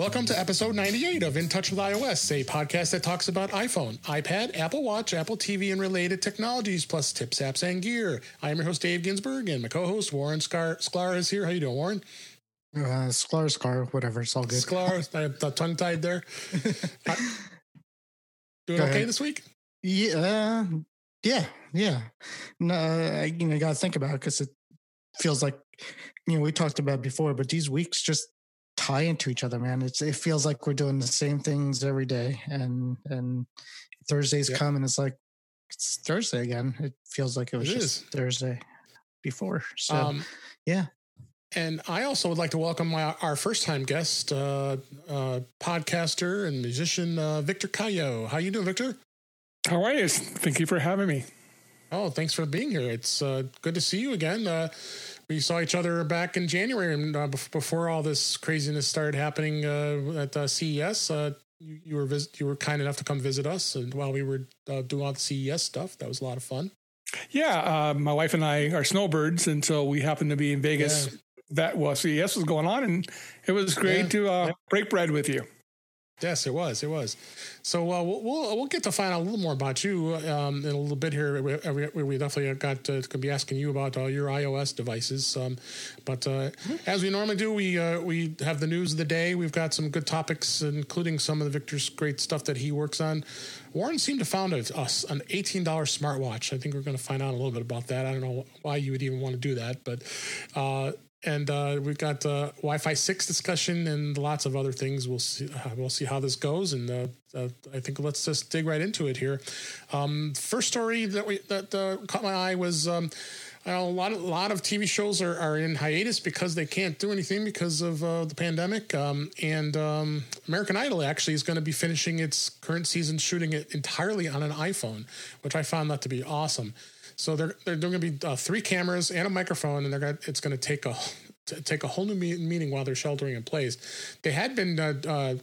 Welcome to episode 98 of In Touch with iOS, a podcast that talks about iPhone, iPad, Apple Watch, Apple TV, and related technologies, plus tips, apps, and gear. I am your host, Dave Ginsburg, and my co-host, Warren Scar- Sklar, is here. How you doing, Warren? Uh, Sklar, Scar, whatever. It's all good. Sklar, I got tongue-tied there. doing Go okay ahead. this week? Yeah, yeah, yeah. No, I, you know, got to think about it because it feels like you know we talked about it before, but these weeks just tie into each other, man. It's it feels like we're doing the same things every day, and and Thursdays Yep. come and it's like it's Thursday again. It feels like it was It just is. Thursday before. So um, yeah. And I also would like to welcome my, our first-time guest, uh, uh, podcaster and musician, uh, Victor Cajiao. How you doing, Victor? How are you? Thank you for having me. Oh, thanks for being here. It's uh, good to see you again. Uh, we saw each other back in January, and uh, before all this craziness started happening uh, at uh, CES, uh, you, you were you were kind enough to come visit us, and while we were uh, doing all the CES stuff, that was a lot of fun. Yeah, uh, my wife and I are snowbirds, and so we happened to be in Vegas. That was CES was going on, and it was great Yeah. to uh, break bread with you. Yes, it was. It was. So uh, we'll, we'll we'll get to find out a little more about you um, in a little bit here. We, we, we definitely got to, to be asking you about uh, your iOS devices. Um, but uh, as we normally do, we uh, we have the news of the day. We've got some good topics, including some of the Victor's great stuff that he works on. Warren seemed to found us an eighteen dollars smartwatch. I think we're going to find out a little bit about that. I don't know why you would even want to do that, but. And uh, we've got uh, Wi-Fi six discussion and lots of other things. We'll see. Uh, we'll see how this goes, and uh, uh, I think let's just dig right into it here. Um, first story that we that uh, caught my eye was. Um, a lot of a lot of TV shows are, are in hiatus because they can't do anything because of the pandemic. Um, and um, American Idol actually is going to be finishing its current season shooting it entirely on an iPhone, which I found that to be awesome. So they're they're, going to be uh, three cameras and a microphone, and they're going it's going to take a take a whole new me- meaning while they're sheltering in place. They had been uh, uh,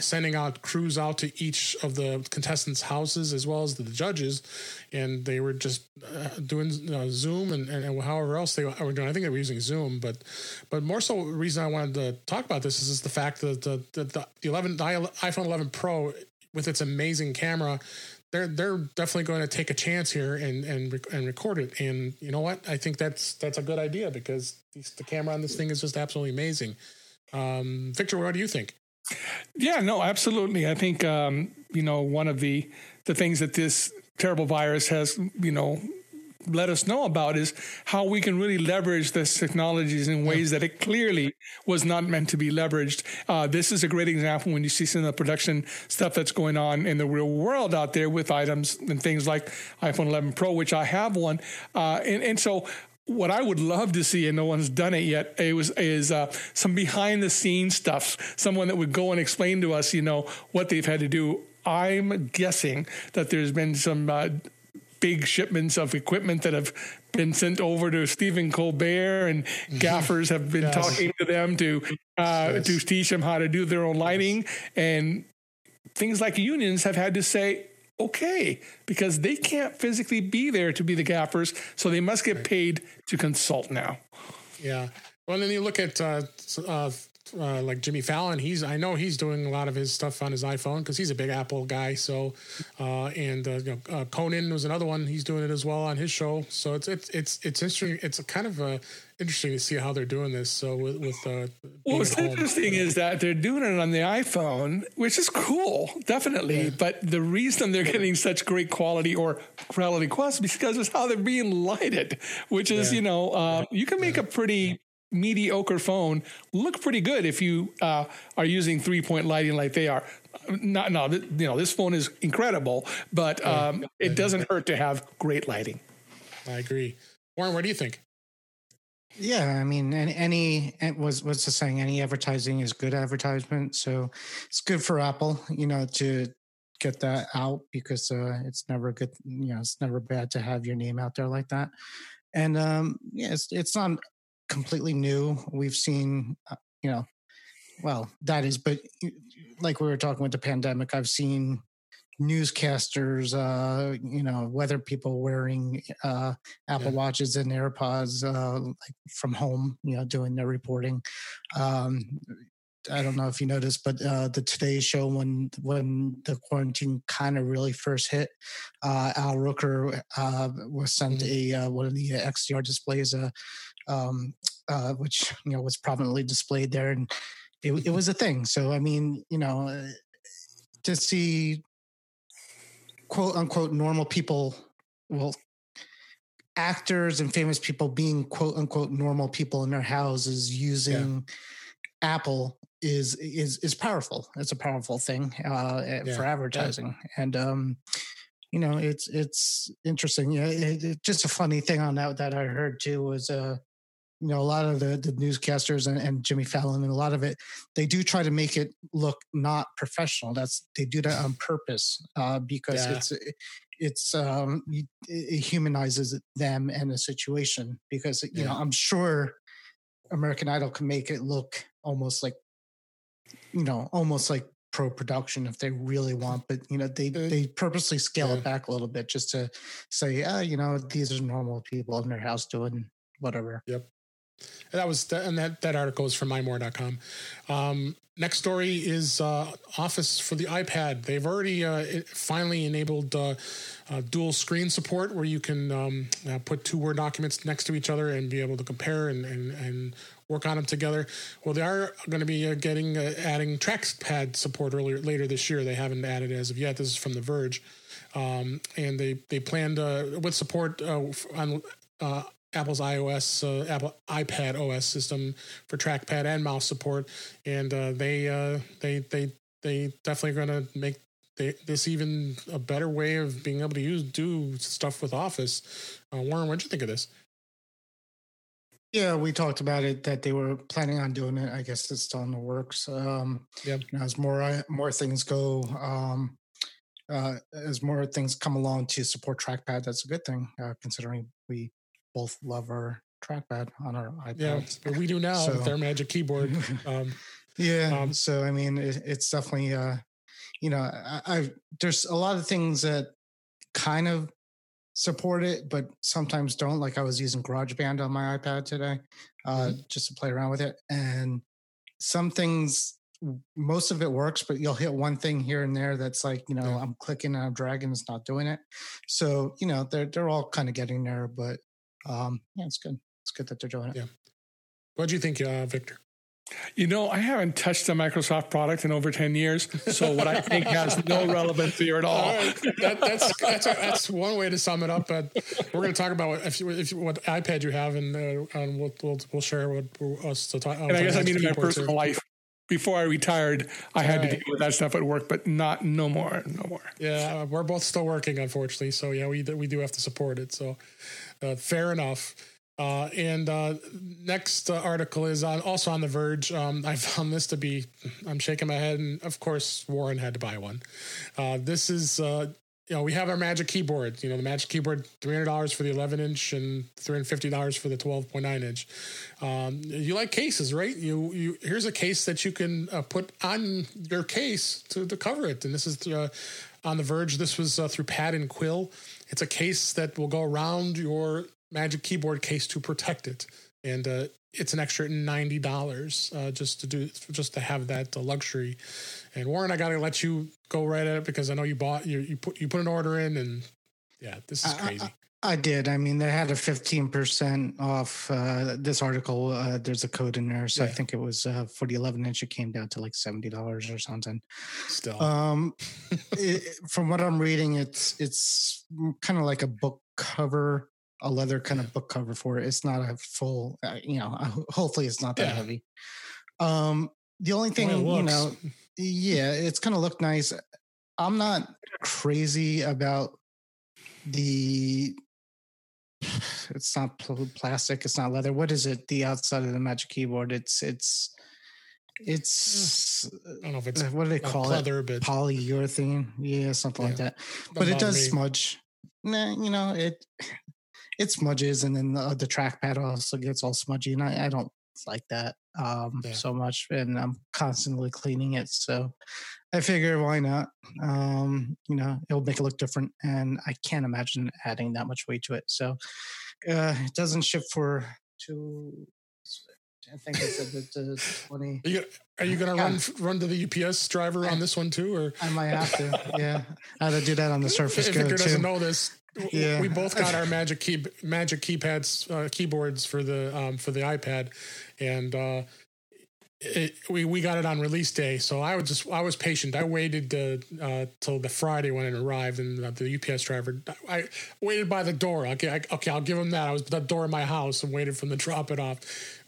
sending out crews out to each of the contestants' houses as well as the judges, and they were just uh, doing uh, Zoom and, and, and however else they were doing. I think they were using Zoom, but but more so, the reason I wanted to talk about this is, is the fact that the the, the, the 11 the iPhone 11 Pro with its amazing camera they're they're definitely going to take a chance here and and and record it. And you know what? I think that's that's a good idea because these, the camera on this thing is just absolutely amazing. Um, Victor, what do you think? Yeah, no, absolutely. I think um, you know one of the the things that this terrible virus has you know let us know about is how we can really leverage this technologies in ways that it clearly was not meant to be leveraged. Uh, this is a great example when you see some of the production stuff that's going on in the real world out there with items and things like iPhone 11 Pro, which I have one, uh, and, and so what I would love to see, and no one's done it yet, it was is uh, some behind the scenes stuff. Someone that would go and explain to us, you know, what they've had to do. I'm guessing that there's been some uh, big shipments of equipment that have been sent over to Stephen Colbert, and gaffers have been Yes. talking to them to uh, Yes. to teach them how to do their own lighting, and things like unions have had to say. Okay, because they can't physically be there to be the gaffers, so they must get paid to consult now. Yeah. Well, then you look at uh, uh, uh, like Jimmy Fallon. He's I know he's doing a lot of his stuff on his iPhone because he's a big Apple guy. So, uh, and uh, you know, uh, Conan was another one. He's doing it as well on his show. So it's it's it's it's interesting. It's kind of uh, interesting to see how they're doing this. So with with uh, Well, what's at interesting is that they're doing it on the iPhone, which is cool, definitely. But the reason they're getting such great quality or quality quest is because it's how they're being lighted, which is, Yeah. you know, uh, you can make a pretty mediocre phone look pretty good if you uh, are using three point lighting like they are. Not, no, th- you know, this phone is incredible, but um, it doesn't hurt to have great lighting. I agree. Warren, what do you think? Yeah, I mean, any, any it was what's the saying? Any advertising is good advertisement. So it's good for Apple, you know, to get that out because uh, it's never good. You know, it's never bad to have your name out there like that. And um, yeah, it's it's not completely new. We've seen, uh, you know, well, that is, but like we were talking with the pandemic, I've seen newscasters, uh, you know, weather people wearing uh, Apple Yeah. Watches and AirPods, uh, like from home, you know, doing their reporting. Um, I don't know if you noticed, but uh, the Today Show when when the quarantine kind of really first hit, uh, Al Roker uh, was sent mm-hmm. a uh, one of the XDR displays, uh, um, uh, which you know was prominently displayed there, and it, it was a thing. So I mean, you know, uh, to see quote unquote normal people, well, actors and famous people being quote unquote normal people in their houses using yeah. Apple is is is powerful. It's a powerful thing uh, eh, yeah. for advertising, yeah. and um, you know, it's it's interesting. Yeah, it, it, just a funny thing on that that I heard too was uh, you know, a lot of the, the newscasters and, and Jimmy Fallon and a lot of it, they do try to make it look not professional. That's they do that on purpose uh, because yeah. it's it's um, it humanizes them and the situation because you yeah. know I'm sure American Idol can make it look almost like you know almost like pro production if they really want but you know they they purposely scale yeah. it back a little bit just to say yeah you know these are normal people in their house doing whatever yep and that was and that that article is from iMore.com um, next story is uh, office for the ipad they've already uh, finally enabled uh, uh, dual screen support where you can um, uh, put two word documents next to each other and be able to compare and, and, and work on them together. Well, they are going to be uh, getting adding trackpad support earlier later this year. They haven't added as of yet. This is from The Verge, um, and they they plan to with support on. Uh, Apple's iOS, uh, Apple iPad OS system for trackpad and mouse support, and uh, they they they they definitely going to make they, this even a better way of being able to use do stuff with Office. Warren, what did you think of this? Yeah, we talked about it that they were planning on doing it. I guess it's still in the works. Um, yeah. As more uh, more things go, um, uh, as more things come along to support trackpad, that's a good thing. Uh, considering we both love our trackpad on our iPads. Yeah, we do now so, with our Magic Keyboard. Um, yeah. Um, so I mean, it, it's definitely, uh, you know, I, I there's a lot of things that kind of support it, but sometimes don't. Like I was using GarageBand on my iPad today, uh, mm-hmm. just to play around with it, and some things, most of it works, but you'll hit one thing here and there that's like, you know, yeah. I'm clicking and I'm dragging, it's not doing it. So you know, they're they're all kind of getting there, but um, yeah, it's good. It's good that they're doing it. Yeah. What do you think, uh, Victor? You know, I haven't touched a Microsoft product in over 10 years. So what I think has no relevance here at all. all right. that, that's, that's, a, that's one way to sum it up. But we're going to talk about what, if you, if you, what iPad you have, and, uh, and we'll, we'll, we'll share what us to talk. And I guess I mean in my personal too. life. Before I retired, I had right. to deal with that stuff at work, but not no more, no more. Yeah, we're both still working, unfortunately. So yeah, we we do have to support it. So fair enough. Uh, and uh, next uh, article is on, also on The Verge. Um, I found this to be, I'm shaking my head, and of course, Warren had to buy one. Uh, this is, uh, you know, we have our Magic Keyboard. You know, the Magic Keyboard, $300 for the 11 inch and $350 for the 12.9 inch. Um, you like cases, right? You, you Here's a case that you can uh, put on your case to, to cover it. And this is on The Verge. This was through Pad and Quill. It's a case that will go around your Magic Keyboard case to protect it, and uh, it's an extra ninety dollars uh, just to do just to have that uh, luxury. And Warren, I gotta let you go right at it because I know you bought you you put you put an order in, and yeah, this is crazy. I, I, did. I mean, they had a fifteen percent off uh, this article. Uh, there's a code in there, so yeah. I think it was uh, for the 11 inch. It came down to like seventy dollars or something. Still, um, it, from what I'm reading, it's it's kind of like a book cover a leather kind of book cover for it. It's not a full, uh, you know, hopefully it's not that yeah. heavy. Um, the only thing, you know, yeah, it's going to look nice. I'm not crazy about the, it's not plastic, it's not leather. What is it? The outside of the magic keyboard. It's, it's, it's eh, I don't know if it's uh, what do they call leather, it? But polyurethane, yeah, something yeah. like that. But it does me. smudge. Nah, you know it it smudges and then the, uh, the trackpad also gets all smudgy and I, I don't like that um, yeah. so much and I'm constantly cleaning it. So I figure why not? Um, you know, it'll make it look different and I can't imagine adding that much weight to it. So uh, it doesn't ship for two I think I said that to twenty. Are you, are you gonna run run to the UPS driver on this one too, or I might have to. Yeah, I had to do that on the Surface if Go Victor too. doesn't know this, Yeah. we both got our magic key magic keypads uh, keyboards for the um, for the iPad, and uh, it, we we got it on release day. So I was just I was patient. I waited uh, uh, till the Friday when it arrived, and the UPS driver I waited by the door. Okay, I, okay, I'll give him that. I was at the door of my house and waited for him to drop it off.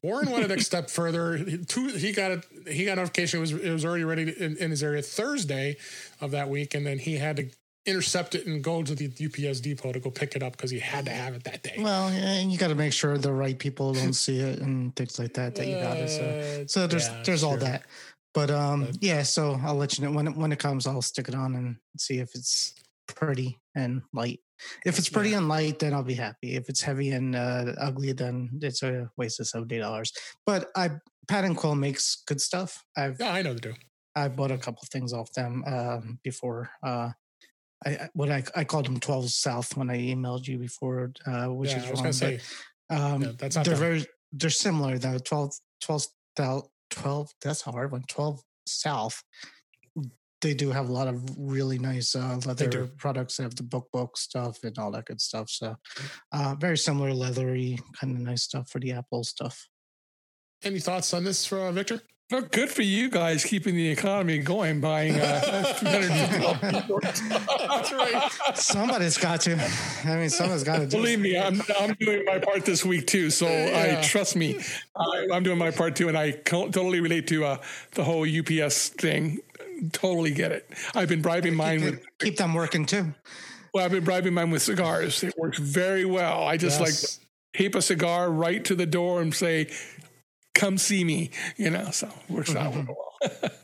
Warren went a step further. He, two, he got it. He got notification. It was it was already ready in, in his area Thursday of that week, and then he had to intercept it and go to the UPS depot to go pick it up because he had to have it that day. Well, and you got to make sure the right people don't see it and things like that that you got to. So, Uh, so there's yeah, there's all that. But um, But- yeah. So I'll let you know when it, when it comes. I'll stick it on and see if it's pretty and light. If it's pretty and light, then I'll be happy. If it's heavy and uh, ugly, then it's a waste of seventy dollars. But I Pad and Quill makes good stuff. I've Yeah, I know they do. I bought a couple things off them um, before. Uh, I what I I called them 12 South when I emailed you before, uh, which yeah, is I was wrong. say but, um, that's not they're very they're similar though. 12 12 South 12 that's a hard one. 12 South. They do have a lot of really nice uh, leather products. They have the book book stuff and all that good stuff. So, uh, very similar leathery kind of nice stuff for the Apple stuff. Any thoughts on this, uh, Victor? Well, good for you guys keeping the economy going, buying uh, $350 That's right. Somebody's got to. I mean, someone's got to do. Believe me, I'm, I'm doing my part this week too. So Yeah. I trust me, I, I'm doing my part too, and I co- totally relate to uh, the whole UPS thing. Totally get it. I've been bribing mine keep, with keep them working too. well, I've been bribing mine with cigars. It works very well. I just like Yes. tape a cigar right to the door and say, "Come see me," you know. So works out real well.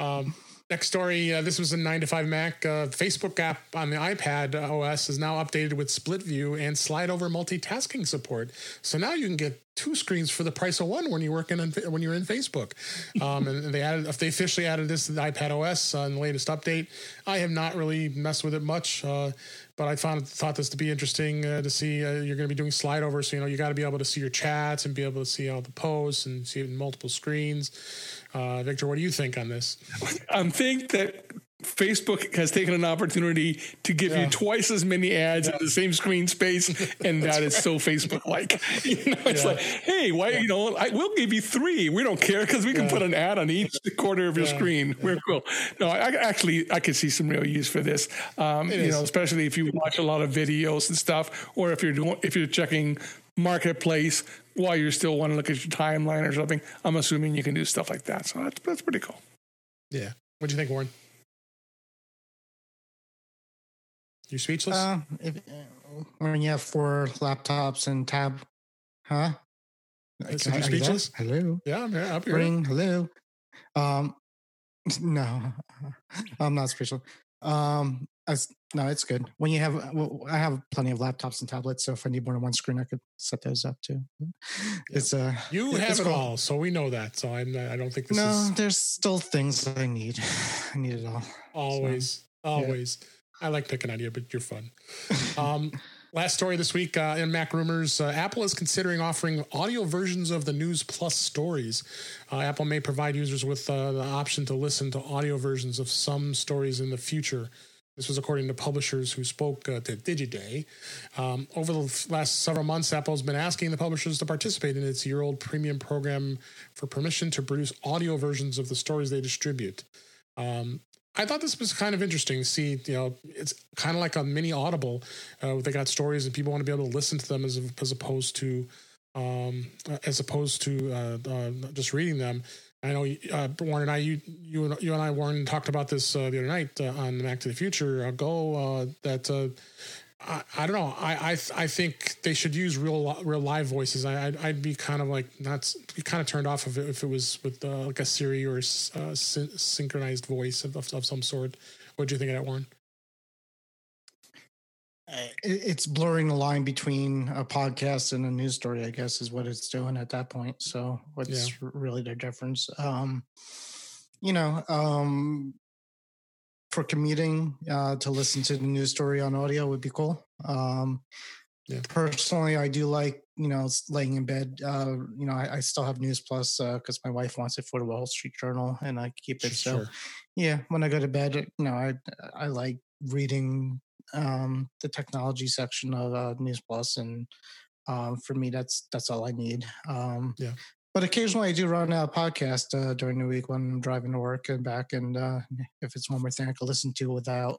Um, next story. Uh, this was a nine to five Mac. Uh, Facebook app on the iPad OS is now updated with split view and slide over multitasking support. So now you can get two screens for the price of one when you're working on, when you're in Facebook. Um, and they added, if they officially added this to the iPad OS on the latest update, I have not really messed with it much. Uh, but I found thought this to be interesting uh, to see. Uh, you're going to be doing slide over, so you know you got to be able to see your chats and be able to see all the posts and see it in multiple screens. Uh, Victor, what do you think on this? I think that Facebook has taken an opportunity to give Yeah. you twice as many ads in the same screen space, and that is so Facebook like. You know, it's Yeah. like, hey, why? You know, I, we'll give you three. We don't care because we can Yeah. put an ad on each corner of your Yeah. screen. We're cool. No, I, I actually I could see some real use for this. Um, you is. know, especially if you watch a lot of videos and stuff, or if you're doing if you're checking marketplace while you're still want to look at your timeline or something. I'm assuming you can do stuff like that. So that's that's pretty cool. Yeah. What do you think, Warren? You speechless? Uh, if, uh, when you have four laptops and tab, huh? Is Can it I- are you speechless? Hello, yeah, I'm here. I'm here. ring. Hello. Um, no, I'm not speechless. Um, as, no, it's good. When you have, well, I have plenty of laptops and tablets, so if I need more than one screen, I could set those up too. It's uh, You have it cool. all, so we know that. So I'm. I don't think this no, is there's still things I need. I need it all. always, always. I like picking on you, but you're fun. Um, last story this week uh, in Mac rumors: uh, Apple is considering offering audio versions of the News Plus stories. Uh, Apple may provide users with uh, the option to listen to audio versions of some stories in the future. This was according to publishers who spoke uh, to Digiday. Um, over the last several months, Apple's been asking the publishers to participate in its year old premium program for permission to produce audio versions of the stories they distribute. Um, I thought this was kind of interesting to see. You know, it's kind of like a mini Audible. Uh, they got stories and people want to be able to listen to them as as opposed to um, as opposed to uh, uh, just reading them. I know uh, Warren and I, you you and you and I, Warren, talked about this uh, the other night uh, on Back to the Future ago. Uh, that uh, I, I don't know. I, I I think they should use real real live voices. I I'd, I'd be kind of like not be kind of turned off of it if it was with uh, like a Siri or s- uh, syn- synchronized voice of, of, of some sort. What do you think of that, Warren? it's blurring the line between a podcast and a news story i guess is what it's doing at that point so what's r- really the difference um you know um for commuting uh to listen to the news story on audio would be cool um Yeah. Personally, I do like you know laying in bed. Uh, you know, I, I still have News Plus because my wife wants it for the Wall Street Journal, and I keep it. So, yeah, when I go to bed, you know, I I like reading um, the technology section of uh, News Plus, and um, for me, that's that's all I need. Um, Yeah. But occasionally, I do run a podcast uh, during the week when I'm driving to work and back, and uh, if it's one more thing I can listen to without.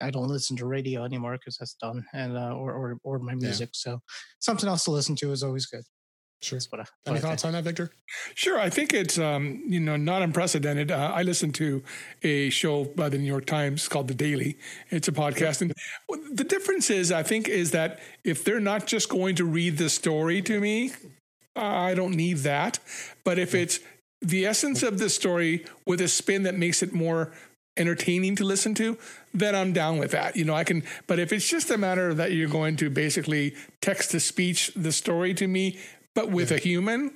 I don't listen to radio anymore because that's done, and uh, or, or or my music. So something else to listen to is always good. Sure. That's what I. what Any thoughts on that, Victor? Sure, I think it's um, you know not unprecedented. Uh, I listen to a show by the New York Times called The Daily. It's a podcast, and the difference is, I think, is that if they're not just going to read the story to me, I don't need that. But if it's the essence of the story with a spin that makes it more entertaining to listen to, then I'm down with that. You know, I can, but if it's just a matter that you're going to basically text to speech the story to me, but with a human,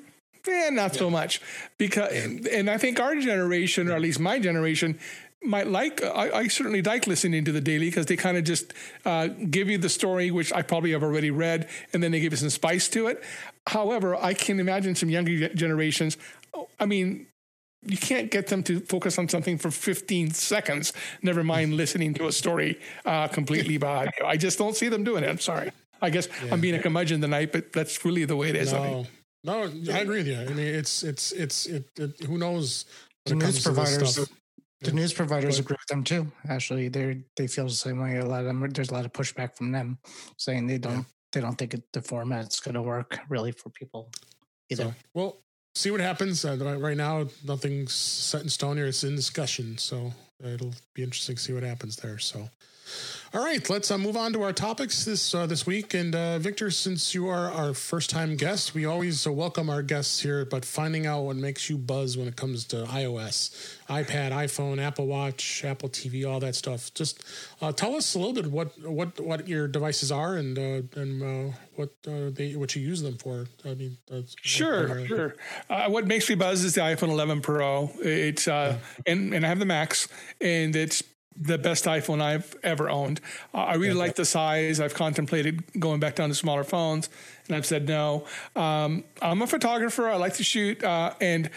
eh, not so much. Because, and I think our generation, or at least my generation, might like I, I certainly like listening to the daily because they kind of just uh, give you the story which I probably have already read and then they give you some spice to it. However, I can imagine some younger generations. I mean, you can't get them to focus on something for 15 seconds. Never mind listening to a story uh, completely by. I just don't see them doing it. I'm sorry. I guess I'm being a curmudgeon tonight, but that's really the way it is. I mean, No, no, I agree with you. I mean, it's it's it's it. it who knows? The news comes to this providers, stuff. the news providers Go agree with them too. Actually, they they feel the same way. A lot of them, there's a lot of pushback from them, saying they don't they don't think it, the format's going to work really for people either. So, well, see what happens. Uh, right- right now, nothing's set in stone here. It's in discussion, so it'll be interesting to see what happens there. So, all right, let's uh, move on to our topics this uh, this week. And uh, Victor, since you are our first time guest, we always uh, welcome our guests here. But finding out what makes you buzz when it comes to iOS, iPad, iPhone, Apple Watch, Apple TV, all that stuff. Just uh, tell us a little bit what what what your devices are and uh, and uh, what uh, they what you use them for. I mean, Sure, sure. Uh, what makes me buzz is the iPhone 11 Pro. It's uh, and and I have the Max, and it's the best iPhone I've ever owned. Uh, I really like the size. I've contemplated going back down to smaller phones, and I've said no. Um, I'm a photographer. I like to shoot, uh, and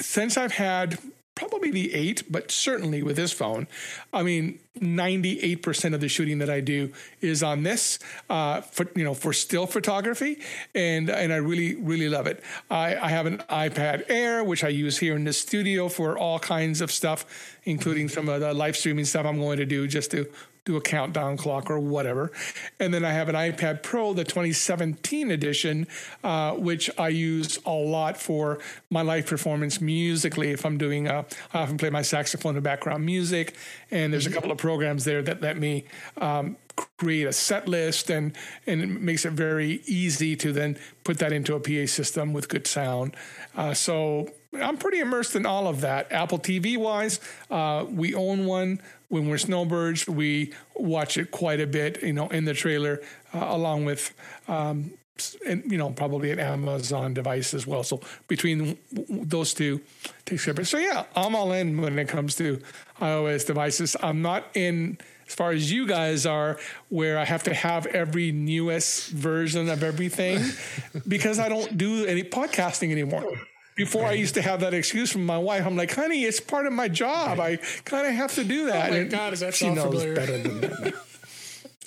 since I've had probably the eight, but certainly with this phone, I mean, 98% of the shooting that I do is on this, uh, for, you know, for still photography. And, and I really, really love it. I, I have an iPad Air, which I use here in the studio for all kinds of stuff, including some of the live streaming stuff I'm going to do just to do a countdown clock or whatever. And then I have an iPad Pro, the 2017 edition, uh, which I use a lot for my live performance musically. If I'm doing, uh, I often play my saxophone in background music, and there's a couple of programs there that let me um, create a set list, and and it makes it very easy to then put that into a PA system with good sound. Uh, so I'm pretty immersed in all of that. Apple TV wise, uh, we own one. When we're snowbirds, we watch it quite a bit, you know, in the trailer, uh, along with, um, and you know, probably an Amazon device as well. So between those two, takes care of it. So yeah, I'm all in when it comes to iOS devices. I'm not in as far as you guys are, where I have to have every newest version of everything because I don't do any podcasting anymore. Before I used to have that excuse from my wife. I'm like, honey, it's part of my job. I kind of have to do that. Oh my And God, is that she sound knows familiar? better than that.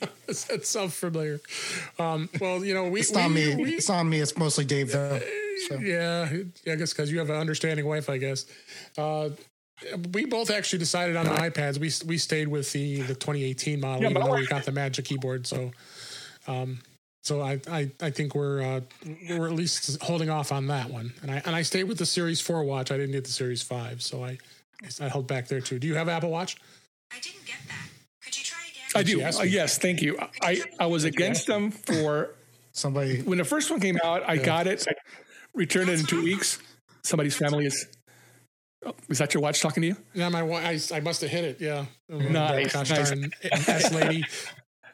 that sounds familiar. Um, well, you know, we, It's not we- me. we- it's not me. It's mostly Dave though. So. yeah, I guess because you have an understanding wife, I guess. Uh, we both actually decided on the iPads. We we stayed with the the 2018 model, Yeah, even though we got the Magic Keyboard. So, um, so I I, I think we're uh, we're at least holding off on that one. And I and I stayed with the Series Four watch. I didn't get the Series Five, so I I held back there too. Do you have Apple Watch? I didn't get that. Could you try again? I do. Yes. Uh, yes, thank you. I, I was against them for Somebody when the first one came out. I got it, I returned it in two weeks. Somebody's family is. Oh, is that your watch talking to you? Yeah, my wa- I, I must have hit it. Yeah, Nice, Gosh nice. darn S lady.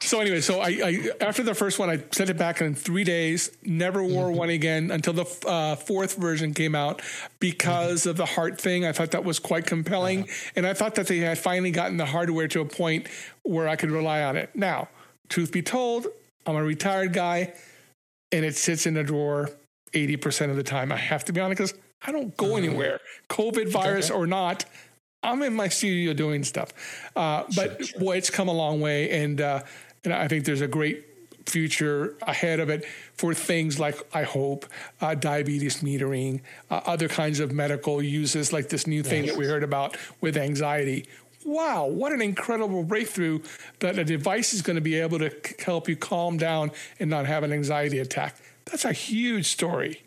So anyway, so I, I after the first one, I sent it back in three days. Never wore one again until the uh, fourth version came out because of the heart thing. I thought that was quite compelling, and I thought that they had finally gotten the hardware to a point where I could rely on it. Now, truth be told, I'm a retired guy, and it sits in a drawer 80% of the time. I have to be honest because I don't go anywhere, COVID virus or not. I'm in my studio doing stuff. Uh, but boy, it's come a long way, and uh, and I think there's a great future ahead of it for things like I hope uh, diabetes metering, uh, other kinds of medical uses like this new thing that we heard about with anxiety. Wow, what an incredible breakthrough that a device is going to be able to c- help you calm down and not have an anxiety attack. That's a huge story.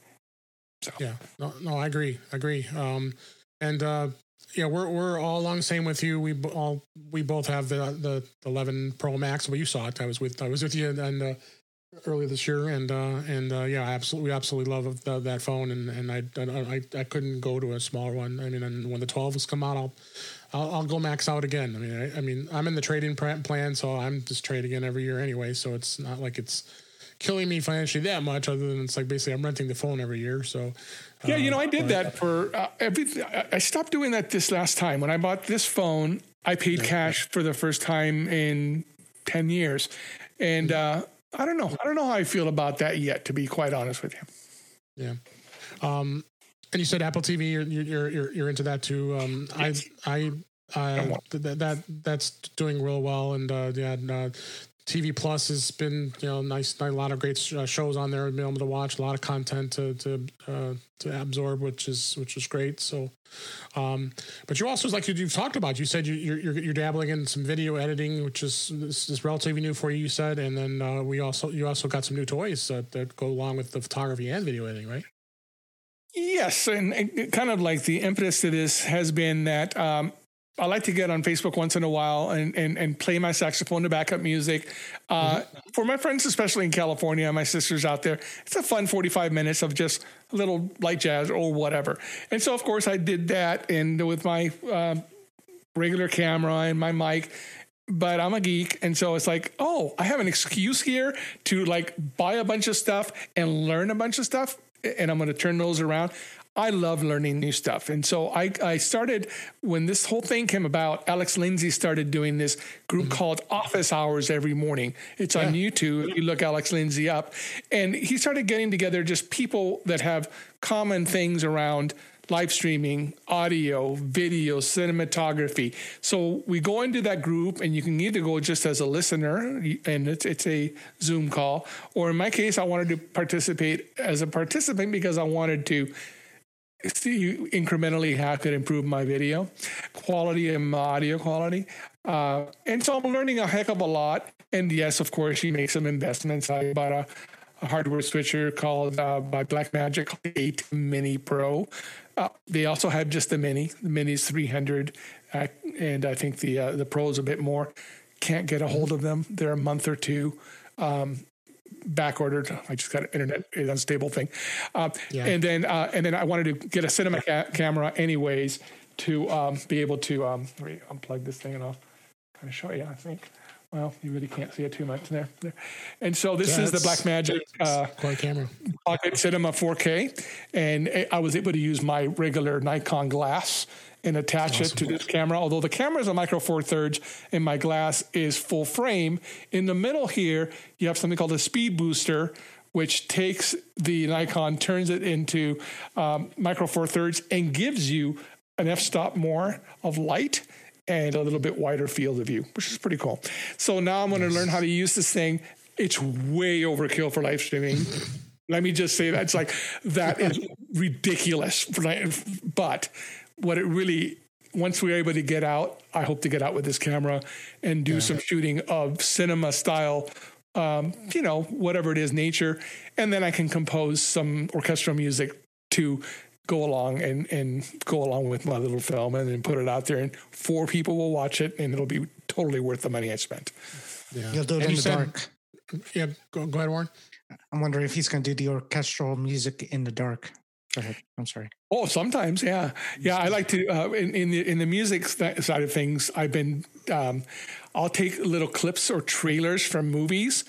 Yeah, no, no, I agree, I agree. Um, and uh, yeah, we're we're all along the same with you. We all we both have the the 11 Pro Max. Well, you saw it. I was with I was with you and uh, earlier this year, and uh, and uh, yeah, absolutely we absolutely love the, that phone, and and I, I I couldn't go to a smaller one. I mean, and when the 12s come out, I'll. I'll, I'll go max out again. I mean, I, I mean, I'm in the trading plan, so I'm just trading in every year anyway. So it's not like it's killing me financially that much. Other than it's like basically I'm renting the phone every year. So Yeah, you know, I did uh, that for uh, everything. I- stopped doing that this last time. When I bought this phone, I paid cash for the first time in 10 years. And uh, I don't know. I don't know how I feel about that yet, to be quite honest with you. Yeah. Um, and you said Apple TV. You're you're you're, you're into that too. Um, I I I that, that that's doing real well. And uh, yeah, uh, TV Plus has been you know nice, a lot of great uh, shows on there. Been able to watch a lot of content to to uh, to absorb, which is which is great. So. Um, but you also, like you- you've talked about, you said you, you're, you're you're dabbling in some video editing, which is this is relatively new for you. You said, and then uh, we also you also got some new toys uh, that go along with the photography and video editing, right? Yes, and, and kind of like the impetus to this has been that um, I like to get on Facebook once in a while and and, and play my saxophone to backup music. Uh, For my friends, especially in California, my sisters out there, it's a fun forty-five minutes of just a little light jazz or whatever. And so, of course, I did that, and with my um regular camera and my mic. But I'm a geek, and so it's like, oh, I have an excuse here to like buy a bunch of stuff and learn a bunch of stuff, and I'm going to turn those around. I love learning new stuff. And so I, I started when this whole thing came about, Alex Lindsay started doing this group mm-hmm. called Office Hours every morning. It's on YouTube. You look Alex Lindsay up. And he started getting together just people that have common things around live streaming, audio, video, cinematography. So we go into that group, and you can either go just as a listener, and it's, it's a Zoom call, or in my case, I wanted to participate as a participant because I wanted to see incrementally how I could improve my video quality and my audio quality. Uh, and so I'm learning a heck of a lot. And yes, of course, you make some investments. I bought a, a hardware switcher called uh, by Blackmagic ATEM Mini Pro. Uh, they also have just the Mini. The Mini is 300, uh, and I think the uh, the Pro's a bit more. Can't get a hold of them. They're a month or two. Um, back ordered. I just got an internet unstable thing, uh, Yeah. and then uh, and then I wanted to get a cinema ca- camera anyways to um, be able to um, let me unplug this thing and I'll kind of show you. I think. Well, you really can't see it too much there. there. And so this Yeah, is the it's- Blackmagic uh, camera. Pocket Cinema 4K, and I was able to use my regular Nikon glass and attach it to this camera. Although the camera is a micro four thirds and my glass is full frame, in the middle here you have something called a speed booster, which takes the Nikon, turns it into um, micro four thirds, and gives you an f-stop more of light and a little bit wider field of view, which is pretty cool. So now I'm going to learn how to use this thing. It's way overkill for live streaming. Let me just say that it's like that is ridiculous. But what it really, once we're able to get out, I hope to get out with this camera and do some shooting of cinema style, um, you know, whatever it is, nature, and then I can compose some orchestral music to go along and and go along with my little film and then put it out there and four people will watch it and it'll be totally worth the money I spent. Yeah. You'll do it And in the said- dark. Yeah, go, go ahead, Warren. I'm wondering if he's going to do the orchestral music in the dark. Go ahead. I'm sorry. Oh, sometimes, yeah, yeah. I like to uh, in, in the in the music side of things. I've been um, I'll take little clips or trailers from movies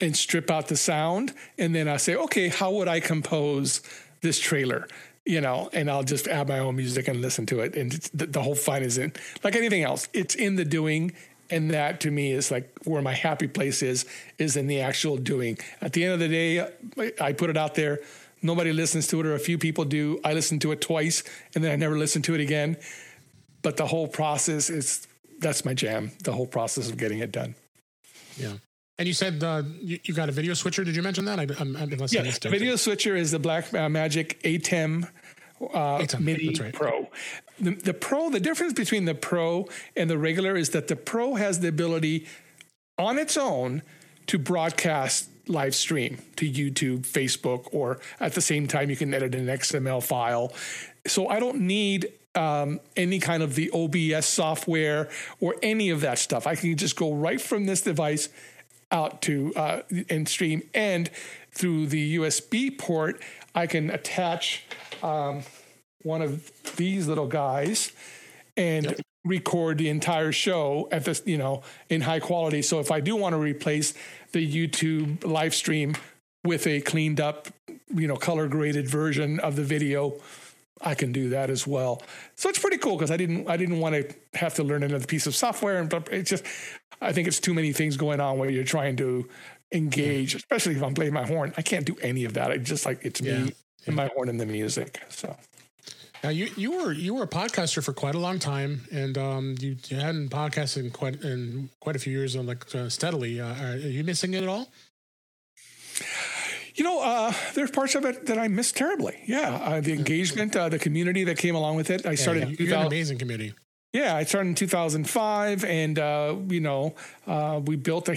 and strip out the sound, and then I say, okay, how would I compose this trailer? You know, and I'll just add my own music and listen to it, and the, the whole fun is in like anything else. It's in the doing. And that to me is like where my happy place is is in the actual doing. At the end of the day i put it out there. Nobody listens to it or a few people do. I listen to it twice and then i never listen to it again. But the whole process is that's my jam the whole process of getting it done. Yeah. And you said uh, you, you got a video switcher. Did you mention that? I, I'm, I'm, yeah video switcher is the black uh, magic atem uh, ATEM, Mini right. Pro. The, the Pro, the difference between the Pro and the regular is that the Pro has the ability on its own to broadcast live stream to YouTube, Facebook, or at the same time you can edit an XML file. So I don't need um, any kind of the OBS software or any of that stuff. I can just go right from this device out to uh, and stream, and through the USB port, I can attach um, one of these little guys and record the entire show at this, you know, in high quality. So if I do want to replace the YouTube live stream with a cleaned up, you know, color graded version of the video, I can do that as well. So it's pretty cool because I didn't I didn't want to have to learn another piece of software and but it's just I think it's too many things going on where you're trying to engage, especially if I'm playing my horn. I can't do any of that. I just like it's Yeah. me and my horn and the music. So Now you you were you were a podcaster for quite a long time, and um, you, you hadn't podcasted in quite in quite a few years, uh, like uh, steadily. Uh, are you missing it at all? You know, uh, there's parts of it that I miss terribly. Yeah, uh, the engagement, uh, the community that came along with it. I started. Yeah, in you're an amazing community. Yeah, I started in 2005, and uh, you know, uh, we built a,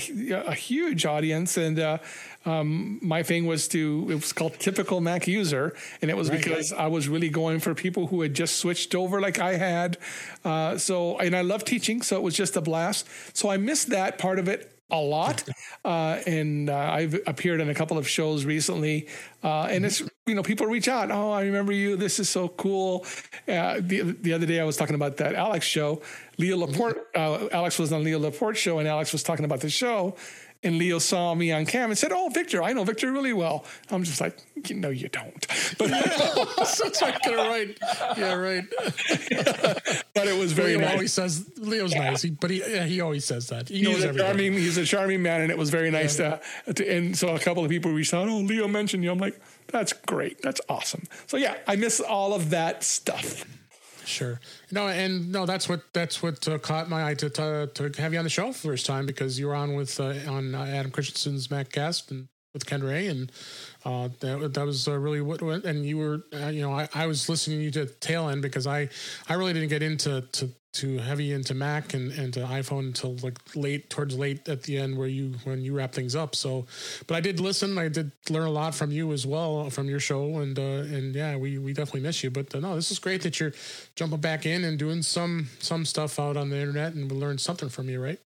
a huge audience. And uh, um, my thing was to it was called typical Mac user, and it was Right. because I was really going for people who had just switched over, like I had. Uh, so, and I love teaching, so it was just a blast. So I missed that part of it a lot, uh, and uh, I've appeared in a couple of shows recently, uh, and it's you know people reach out. Oh, I remember you. This is so cool. Uh, the the other day I was talking about that Alex show. Leo Laporte. Uh, Alex was on Leo Laporte show, and Alex was talking about the show. And Leo saw me on cam and said, "Oh, Victor, I know Victor really well." I'm just like, "No, you don't." But, That's right, get it right. Yeah, right. but it was very Leo nice. always says Leo's nice, he, but he yeah, he always says that. He he's knows a everything. charming he's a charming man and it was very nice to, to and so a couple of people reached out oh leo mentioned you i'm like that's great that's awesome so yeah i miss all of that stuff Sure. No, and no, that's what that's what uh, caught my eye to, to to have you on the show for the first time because you were on with uh, on uh, Adam Christianson's MacCast and with Ken Ray and uh, that that was uh, really what and you were uh, you know I, I was listening to you to tail end because I I really didn't get into to to heavy into Mac and, and to iPhone until like late towards late at the end where you when you wrap things up. So, but I did listen. I did learn a lot from you as well from your show, and uh, and yeah, we, we definitely miss you. But uh, no, this is great that you're jumping back in and doing some some stuff out on the internet, and we learned something from you, right?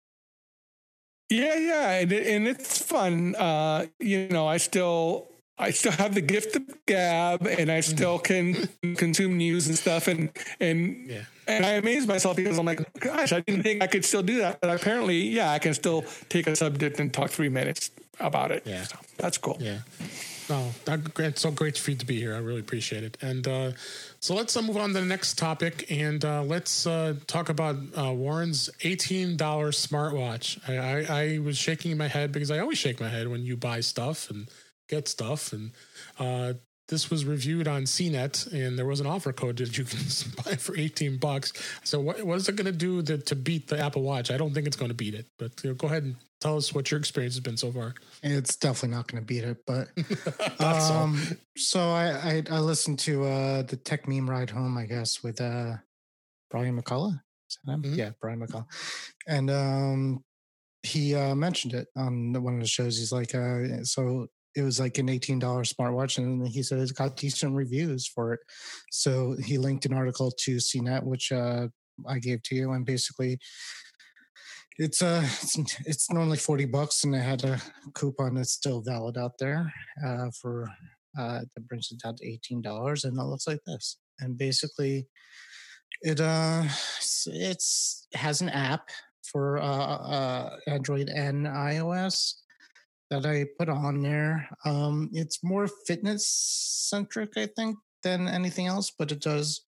yeah yeah and it's fun uh you know i still I still have the gift of gab, and I still can consume news and stuff, and and Yeah. and I amaze myself because I'm like, gosh, I didn't think I could still do that, but apparently, yeah, I can still take a subject and talk three minutes about it. Yeah. So that's cool. Yeah. No, that, great. So great for you to be here. I really appreciate it. And uh, so let's uh, move on to the next topic, and uh, let's uh, talk about uh, Warren's eighteen dollars smartwatch. I, I, I was shaking my head because I always shake my head when you buy stuff and get stuff, and uh, this was reviewed on CNET, and there was an offer code that you can buy for eighteen bucks. So what, what is it going to do to, to beat the Apple Watch? I don't think it's going to beat it, but you know, go ahead and tell us what your experience has been so far. It's definitely not going to beat it, but Thought so. um, so I, I I listened to uh the Techmeme Ride Home, I guess, with uh Brian McCullough. Is that him? Mhm. Yeah, Brian McCullough, and um he uh mentioned it on one of the shows. He's like, uh, so it was like an eighteen dollars smartwatch, and he said it's got decent reviews for it. So he linked an article to CNET, which uh I gave to you, and basically it's uh it's, it's normally 40 bucks and I had a coupon that's still valid out there uh for uh that brings it down to 18 dollars and it looks like this and basically it uh it's has an app for uh, uh android and ios that i put on there um it's more fitness centric i think than anything else but it does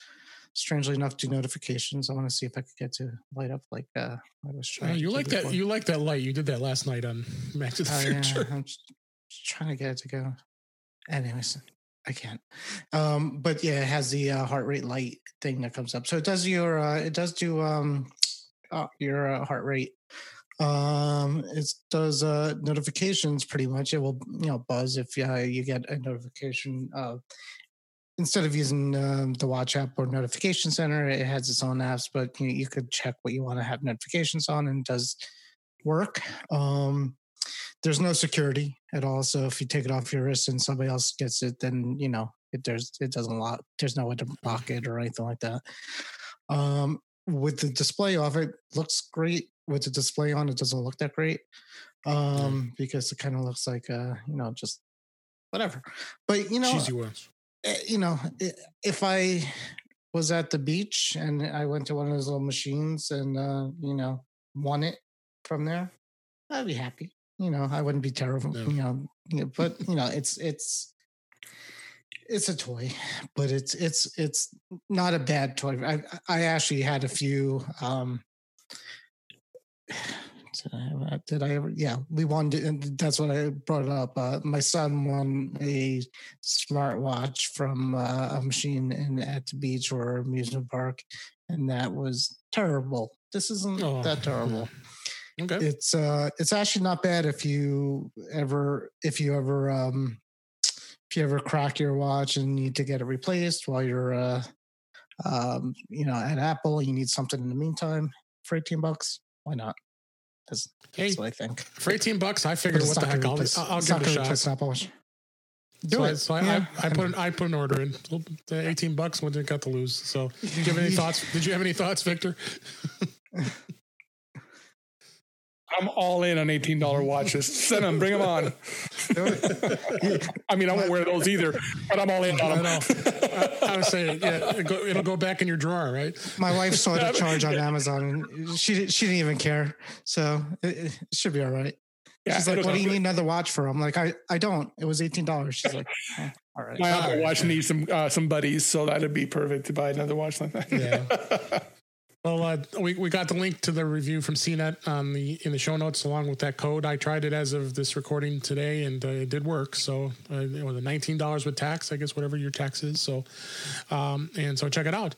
strangely enough, do notifications. I want to see if I could get to light up like uh, I was Uh, trying. you to like that? before. You like that light? You did that last night on Back to the Oh, yeah, I'm just, just trying to get it to go. Anyways, I can't. Um, but yeah, it has the uh, heart rate light thing that comes up. So it does your, uh, it does do um, uh, your uh, heart rate. Um, it does uh, notifications pretty much. It will, you know, buzz if uh, you get a notification. Uh, instead of using um, the Watch app or Notification Center, it has its own apps. But you, you could check what you want to have notifications on, and does work. Um, there's no security at all. So if you take it off your wrist and somebody else gets it, then you know it there's it doesn't lock. There's no way to lock it or anything like that. Um, with the display off, it looks great. With the display on, it doesn't look that great um, because it kind of looks like uh, you know just whatever. But you know, Cheesy ones. eh, you know, if I was at the beach and I went to one of those little machines and uh, you know won it from there, I'd be happy. You know, I wouldn't be terrible. No. You know, you know, but you know, it's it's it's a toy, but it's it's it's not a bad toy. I I actually had a few. um did I, ever- did I ever? Yeah, we won, that's what I brought up. Uh, my son won a smartwatch from uh, a machine in at the beach or amusement park, and that was terrible. This isn't Oh, that terrible. Okay. It's uh, it's actually not bad if you ever if you ever um, if you ever crack your watch and need to get it replaced while you're uh, um, you know, at Apple, you need something in the meantime for eighteen bucks. Why not? That's, Hey, that's what I think. for 18 bucks, I figured, what the heck? I'll, I'll it's give it a shot. Apple. Do so I, it. so I, Yeah. I, I put an, I put an order in. 18 bucks when it got to lose. So, do you have any thoughts? Did you have any thoughts, Victor? I'm all in on eighteen dollar watches. Send them, bring them on. I mean, I won't wear those either, but I'm all in on I them. know. I, I was saying, yeah, it'll go, it'll go back in your drawer, right? My wife saw the charge on Amazon and she di- she didn't even care, so it, it should be all right. Yeah, She's like, "What do you go- need another watch for?" I'm like, "I I don't. It was eighteen dollars." She's like, "Eh, "All right." My Apple Watch needs some uh, some buddies, so that'd be perfect to buy another watch like that. Yeah. Well, uh, we, we got the link to the review from CNET on the in the show notes along with that code. I tried it as of this recording today, and uh, it did work. So uh, it was nineteen dollars with tax, I guess, whatever your tax is. So, um, and so check it out.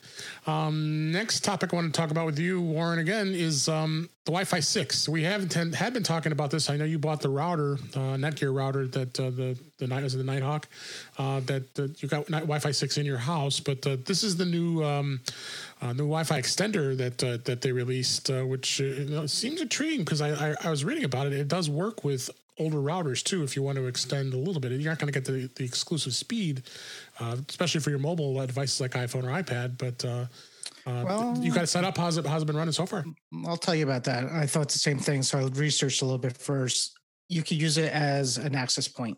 Um, next topic I want to talk about with you, Warren, again is um, the Wi-Fi six. We have ten, had been talking about this. I know you bought the router, uh, Netgear router that uh, the the night was the Nighthawk uh, that, you got Wi-Fi six in your house, but this is the new. Uh, new Wi-Fi extender that uh, that they released, uh, which uh, seems intriguing because I, I I was reading about it. It does work with older routers too. If you want to extend a little bit, you're not going to get the, the exclusive speed, uh, especially for your mobile uh, devices like iPhone or iPad. But uh, Well- you got set up. How's it how's it been running so far? I'll tell you about that. I thought the same thing, so I researched a little bit first. You could use it as an access point,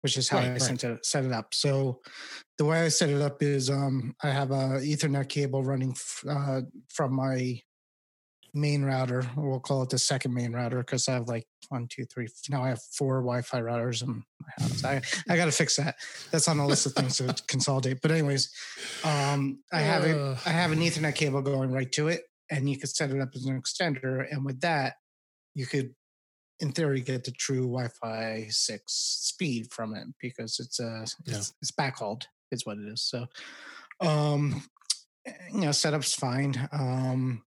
which is how Right, I right. sent it, set it up. So the way I set it up is um, I have a Ethernet cable running f- uh, from my main router. We'll call it the second main router because I have like one, two, three. Now I have four Wi-Fi routers in my house. I I got to fix that. That's on the list of things to consolidate. But anyways, um, I have. Ugh. I have an Ethernet cable going right to it, and you could set it up as an extender. And with that, you could, in theory, get the true Wi-Fi six speed from it because it's uh Yeah. it's, it's backhauled. Is what it is. So, um, you know, setup's fine. Um,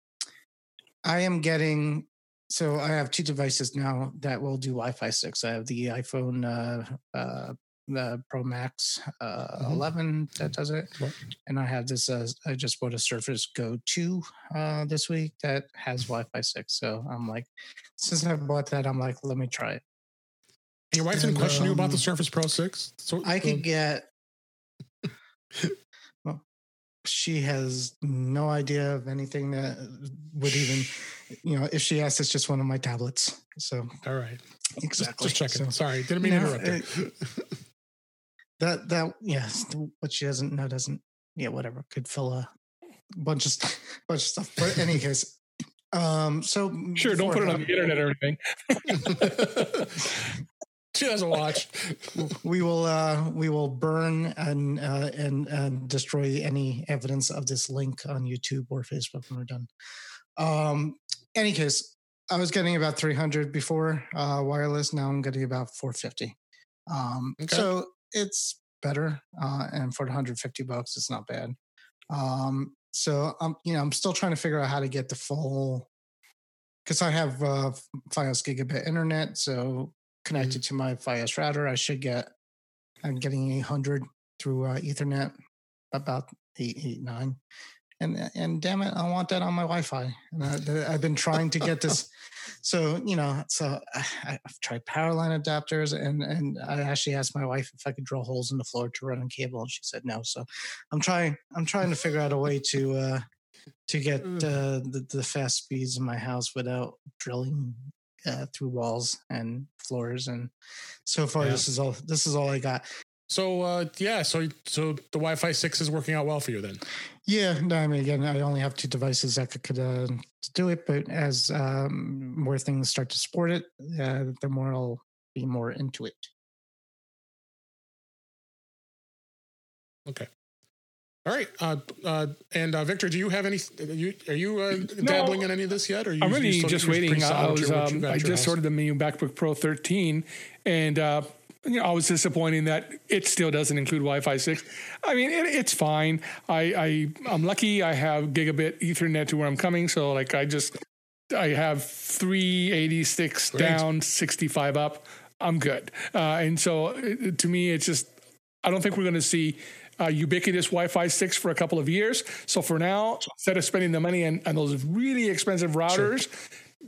I am getting. So I have two devices now that will do Wi-Fi six. I have the iPhone uh, uh, the Pro Max uh, Mhm. 11 that does it, and I have this. Uh, I just bought a Surface Go 2 uh, this week that has Wi-Fi six. So I'm like, since I bought that, I'm like, let me try it. And your wife didn't question you about the um, Surface Pro six. So I could get. Well, she has no idea of anything that would even, you know, if she asks, it's just one of my tablets. So all right. Just, exactly. just checking. So Sorry, didn't mean to interrupt. you. that that yes, what she doesn't know doesn't. Yeah, whatever. Could fill a bunch of stuff, bunch of stuff. But in any case, um, so Sure, don't put it on the internet or anything. She doesn't watch. we will uh, we will burn and uh, and and destroy any evidence of this link on YouTube or Facebook when we're done. Um, any case, I was getting about 300 before uh, wireless. Now I'm getting about 450. Um, Okay. So it's better, uh, and for 150 bucks, it's not bad. Um, so I'm you know I'm still trying to figure out how to get the full because I have uh, Fios gigabit internet, so connected to my Fios router, I should get. I'm getting 800 through uh, Ethernet, about eight, eight, nine, and and damn it, I want that on my Wi-Fi. And I, I've been trying to get this. So you know, so I, I've tried power line adapters, and and I actually asked my wife if I could drill holes in the floor to run a cable, and she said no. So I'm trying. I'm trying to figure out a way to. uh to get uh, the, the fast speeds in my house without drilling uh, through walls and floors and so far Yeah. this is all this is all i got So uh, yeah, so so the Wi-Fi six is working out well for you then. yeah no i mean again i only have two devices that could, could uh, do it but as um, more things start to support it uh, the more i'll be more into it Okay. All right. Uh, uh, and uh, Victor, do you have any? Are you are you uh, dabbling in any of this yet? Or are you, I'm really still- just waiting. I was your- what you um, I just ordered the new MacBook Pro 13, and uh, you know I was disappointing that it still doesn't include Wi-Fi 6. I mean, it, it's fine. I, I I'm lucky. I have gigabit Ethernet to where I'm coming, so like I just I have 386 Great. down, 65 up. I'm good. Uh, and so it, to me, it's just I don't think we're going to see uh, ubiquitous Wi-Fi six for a couple of years. So for now, instead of spending the money on, on those really expensive routers,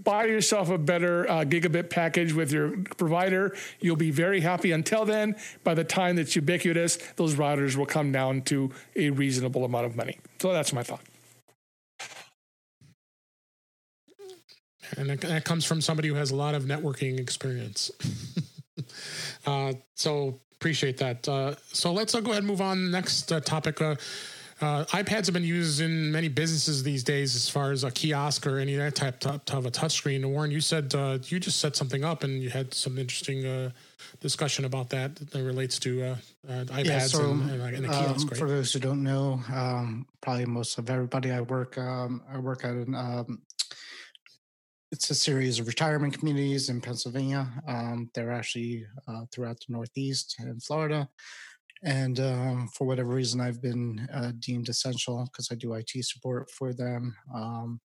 buy yourself a better uh, gigabit package with your provider. You'll be very happy. Until then, by the time that's ubiquitous, those routers will come down to a reasonable amount of money. So that's my thought. and that, that comes from somebody who has a lot of networking experience. uh, so appreciate that. Uh, so let's uh, go ahead and move on. Next uh, topic. Uh, uh, iPads have been used in many businesses these days, as far as a kiosk or any that type, to have a touchscreen. Warren, you said uh, you just set something up, and you had some interesting uh, discussion about that that relates to uh, uh, iPads and, and, and the um. Right? for those who don't know, um, probably most of everybody I work, um, I work at an, um, it's a series of retirement communities in Pennsylvania. Um, they're actually uh, throughout the Northeast and Florida. And um, for whatever reason, I've been uh, deemed essential because I do IT support for them. Um,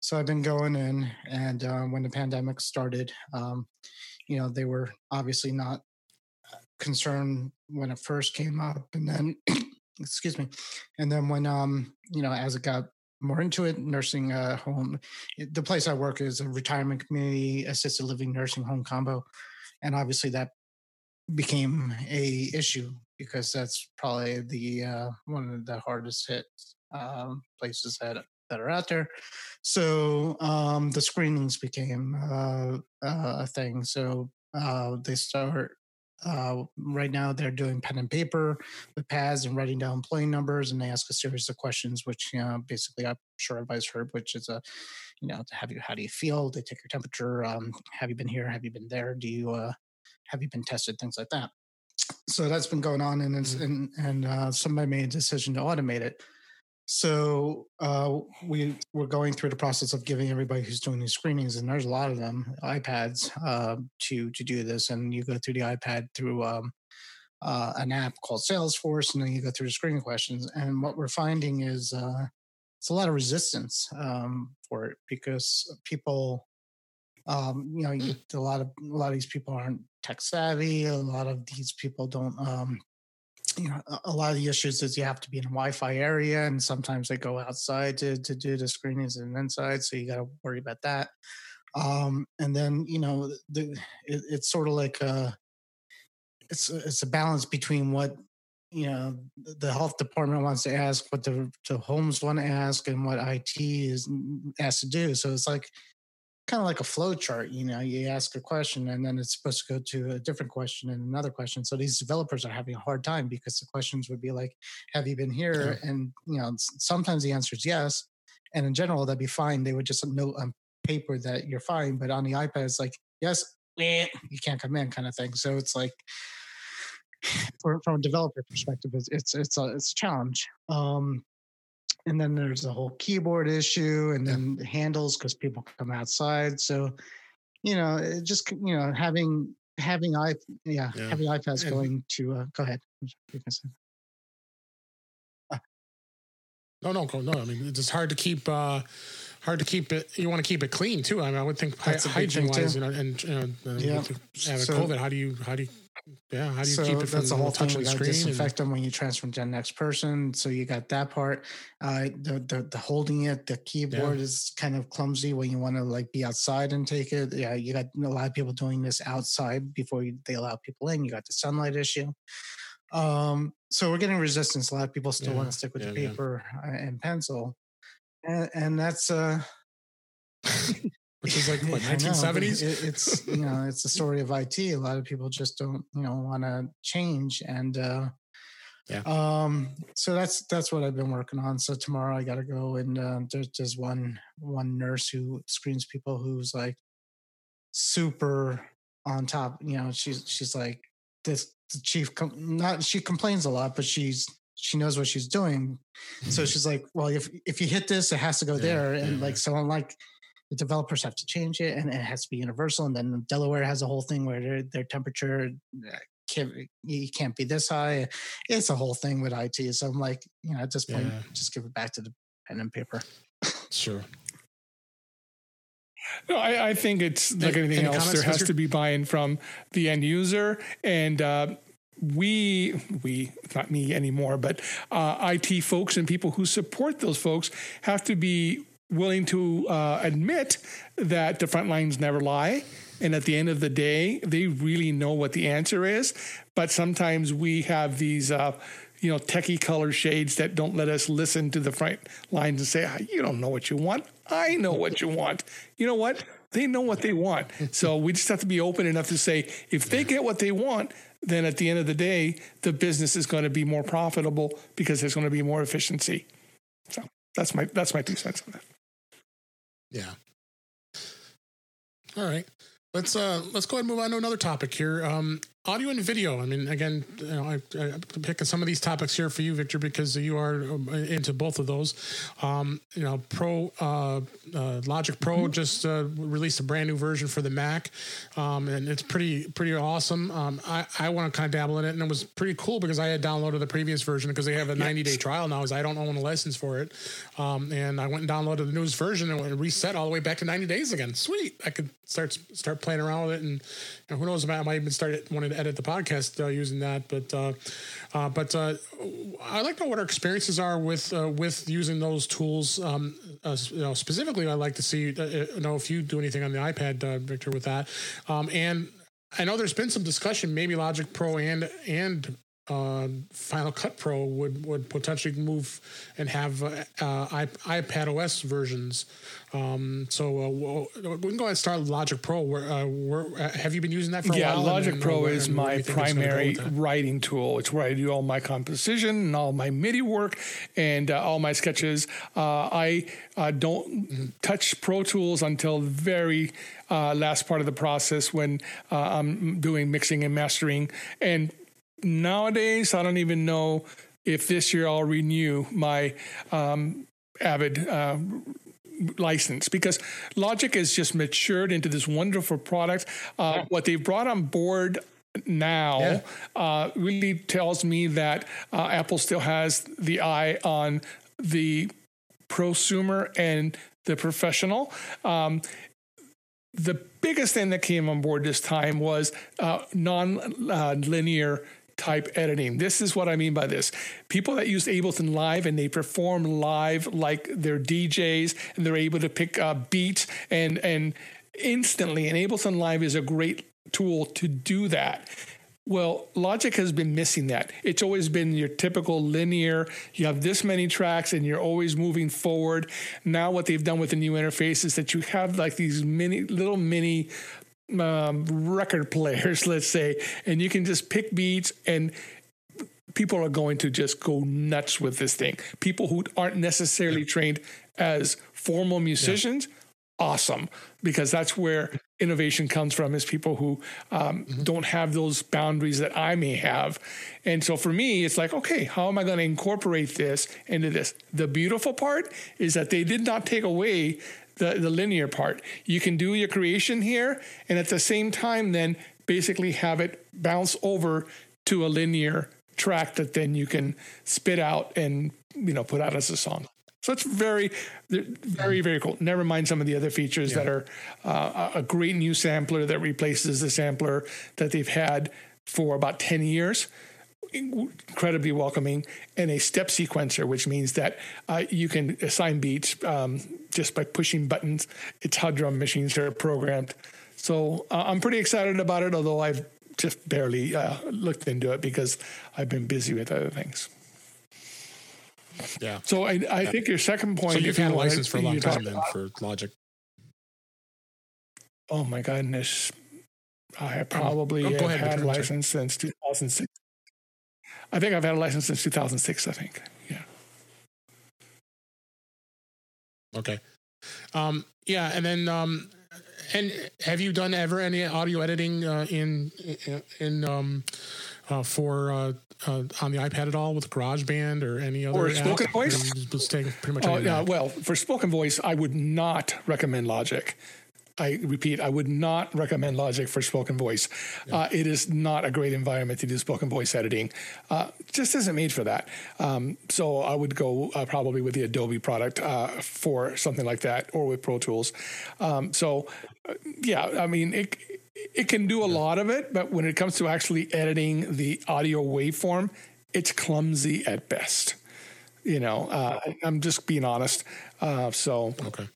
so I've been going in, and uh, when the pandemic started, um, you know, they were obviously not concerned when it first came up and then excuse me and then when um you know as it got more into it nursing uh home. The place i work is a retirement community assisted living nursing home combo and obviously that became a issue because that's probably the uh one of the hardest hit um places that that are out there. So um the screenings became uh, uh a thing. So uh they start uh, right now, they're doing pen and paper with pads and writing down plane numbers, and they ask a series of questions, which you know, basically I'm sure everybody's heard, which is a, you know, to have you, how do you feel? They take your temperature. Um, have you been here? Have you been there? Do you, uh, have you been tested? Things like that. So that's been going on, and it's, and and uh, somebody made a decision to automate it. So uh, we we're going through the process of giving everybody who's doing these screenings, and there's a lot of them iPads uh, to to do this. And you go through the iPad through um, uh, an app called Salesforce, and then you go through the screening questions. And what we're finding is uh, it's a lot of resistance um, for it because people, um, you know, a lot of a lot of these people aren't tech savvy. A lot of these people don't. You know, a- lot of the issues is you have to be in a Wi-Fi area, and sometimes they go outside to to do the screenings and inside, so you got to worry about that. Um, and then you know, the it, it's sort of like a it's a- it's a balance between what you know the health department wants to ask, what the the homes want to ask, and what IT is mm, mm, asked to do. So it's like kind of like a flow chart. You know, you ask a question and then it's supposed to go to a different question and another question. So these developers are having a hard time because the questions would be like, "Have you been here?" And you know, sometimes the answer is yes, and in general that'd be fine. They would just note on paper that you're fine, but on the iPad it's like, "Yes, "Eh, you can't come in kind of thing. So it's like from a developer perspective, it's it's it's a it's a challenge. Um, and then there's the whole keyboard issue, and then handles because people come outside. So you know, it just you know having having i yeah, Yeah. having iPads And- going to uh, go ahead. I'm sorry, you can say. No, no, no. I mean, it's hard to keep. uh Hard to keep it. You want to keep it clean too. I mean, I would think hy- That's big hygiene wise, too. you know, and you know, the, yeah, So- COVID. How do you? How do you? Yeah, how do you so keep it from that's the whole thing. the got to and- disinfect them when you transfer to the next person. So you got that part. Uh, the, the the holding it, the keyboard is kind of clumsy when you want to like be outside and take it. Yeah, you got a lot of people doing this outside before you, they allow people in. You got the sunlight issue. Um, so we're getting resistance. A lot of people still Yeah, want to stick with yeah, the paper uh, and pencil, and, and that's uh which is like what I know, 1970s. it- it's you know it's the story of IT. A lot of people just don't you know want to change, and uh, Yeah. Um. So that's that's what I've been working on. So tomorrow I got to go and uh, there's there's one one nurse who screens people who's like super on top. You know, she's she's like this the chief. Com- not she complains a lot, but she's she knows what she's doing. So she's like, well, if if you hit this, it has to go Mm-hmm. Yeah, there, and yeah. like so I'm like the developers have to change it and it has to be universal. And then Delaware has a whole thing where their, their temperature uh, can't, you can't be this high. It's a whole thing with IT. So I'm like, you know, at this point, Yeah. just give it back to the pen and paper. Sure. No, I, I think it's like anything any else. There has to be buy-in from the end user, and uh, we, we, not me anymore, but uh, IT folks and people who support those folks have to be willing to uh, admit that the front lines never lie. And at the end of the day, they really know what the answer is. But sometimes we have these, uh, you know, techie color shades that don't let us listen to the front lines and say, "Ah, "You don't know what you want. I know what you want." You know what? They know what they want. So we just have to be open enough to say, if they get what they want, then at the end of the day, the business is going to be more profitable because there's going to be more efficiency. So that's my that's my two cents on that. Yeah. All right. Let's uh let's go ahead and move on to another topic here. Um audio and video. I mean, again, you know, I, I, I'm picking some of these topics here for you, Victor, because you are um, into both of those. Um, you know, Pro uh, uh, Logic Pro just uh, released a brand new version for the Mac, um, and it's pretty pretty awesome. Um, I I want to kind of dabble in it, and it was pretty cool because I had downloaded the previous version because they have a 90 day trial now. As I don't own a license for it, um, and I went and downloaded the newest version and it reset all the way back to 90 days again. Sweet, I could start start playing around with it, and you know, who knows, I might even start wanting to edit the podcast uh, using that. But uh, uh, but uh, I like to know what our experiences are with uh, with using those tools. Um, you know, specifically, I'd like to see uh, know if you do anything on the iPad, Victor, with that. Um, and I know there's been some discussion. Maybe Logic Pro and and uh, Final Cut Pro would would potentially move and have uh, uh, iPad OS versions. Um, so uh, w- we can go ahead and start Logic Pro. Where, uh, where, uh, have you been using that for a yeah. Logic And- Pro is and where my you think it's gonna go primary writing tool. It's where I do all my composition and all my MIDI work and uh, all my sketches. Uh, I uh, don't touch Pro Tools until the very uh, last part of the process when uh, I'm doing mixing and mastering. And nowadays, I don't even know if this year I'll renew my um, Avid. Uh, license because Logic has just matured into this wonderful product. Uh, What they've brought on board now Yeah. uh, really tells me that uh, Apple still has the eye on the prosumer and the professional. Um, the biggest thing that came on board this time was uh, non-linear type editing. This is what I mean by this. People that use Ableton Live and they perform live like they're DJs and they're able to pick beats and and instantly. And Ableton Live is a great tool to do that. Well, Logic has been missing that. It's always been your typical linear. You have this many tracks and you're always moving forward. Now, what they've done with the new interface is that you have like these mini, little mini um, record players, let's say, and you can just pick beats and people are going to just go nuts with this thing. People who aren't necessarily trained as formal musicians, awesome, because that's where innovation comes from is people who um, don't have those boundaries that I may have. And so for me, it's like, okay, how am I going to incorporate this into this? The beautiful part is that they did not take away the, the linear part. You can do your creation here, and at the same time, then basically have it bounce over to a linear track that then you can spit out and you know put out as a song. So it's very, very, very cool. Never mind some of the other features that are uh, a great new sampler that replaces the sampler that they've had for about 10 years. Incredibly welcoming, and a step sequencer, which means that uh, you can assign beats um, just by pushing buttons. It's how drum machines are programmed. So uh, I'm pretty excited about it, although I've just barely uh, looked into it because I've been busy with other things. Yeah. So I, I think your second point. So you've you had a license for a long time then for Logic. Oh my goodness. I have probably oh, go have ahead, had a Victor, I'm sorry. license since 2006. I think I've had a license since 2006, I think. Yeah. Okay. Um, yeah, and then um, and have you done ever any audio editing uh, in in um, uh, for uh, uh, on the iPad at all with GarageBand or any other Or app? spoken voice? Or just pretty much. Oh, yeah. Well, for spoken voice, I would not recommend Logic. I repeat, I would not recommend Logic for spoken voice. Uh, it is not a great environment to do spoken voice editing. Uh, just isn't made for that. Um, so I would go uh, probably with the Adobe product uh, for something like that, or with Pro Tools. Um, so, uh, yeah, I mean, it it can do a lot of it, but when it comes to actually editing the audio waveform, it's clumsy at best you know uh, i'm just being honest uh, so Okay.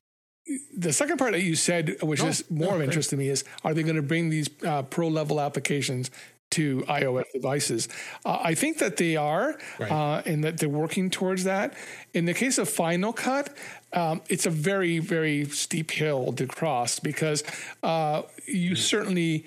The second part that you said which No, is more no, of great. interest to me is are they going to bring these uh, pro level applications to ios devices uh, i think that they are Right. uh, and that they're working towards that in the case of final cut um, it's a very very steep hill to cross because uh, you certainly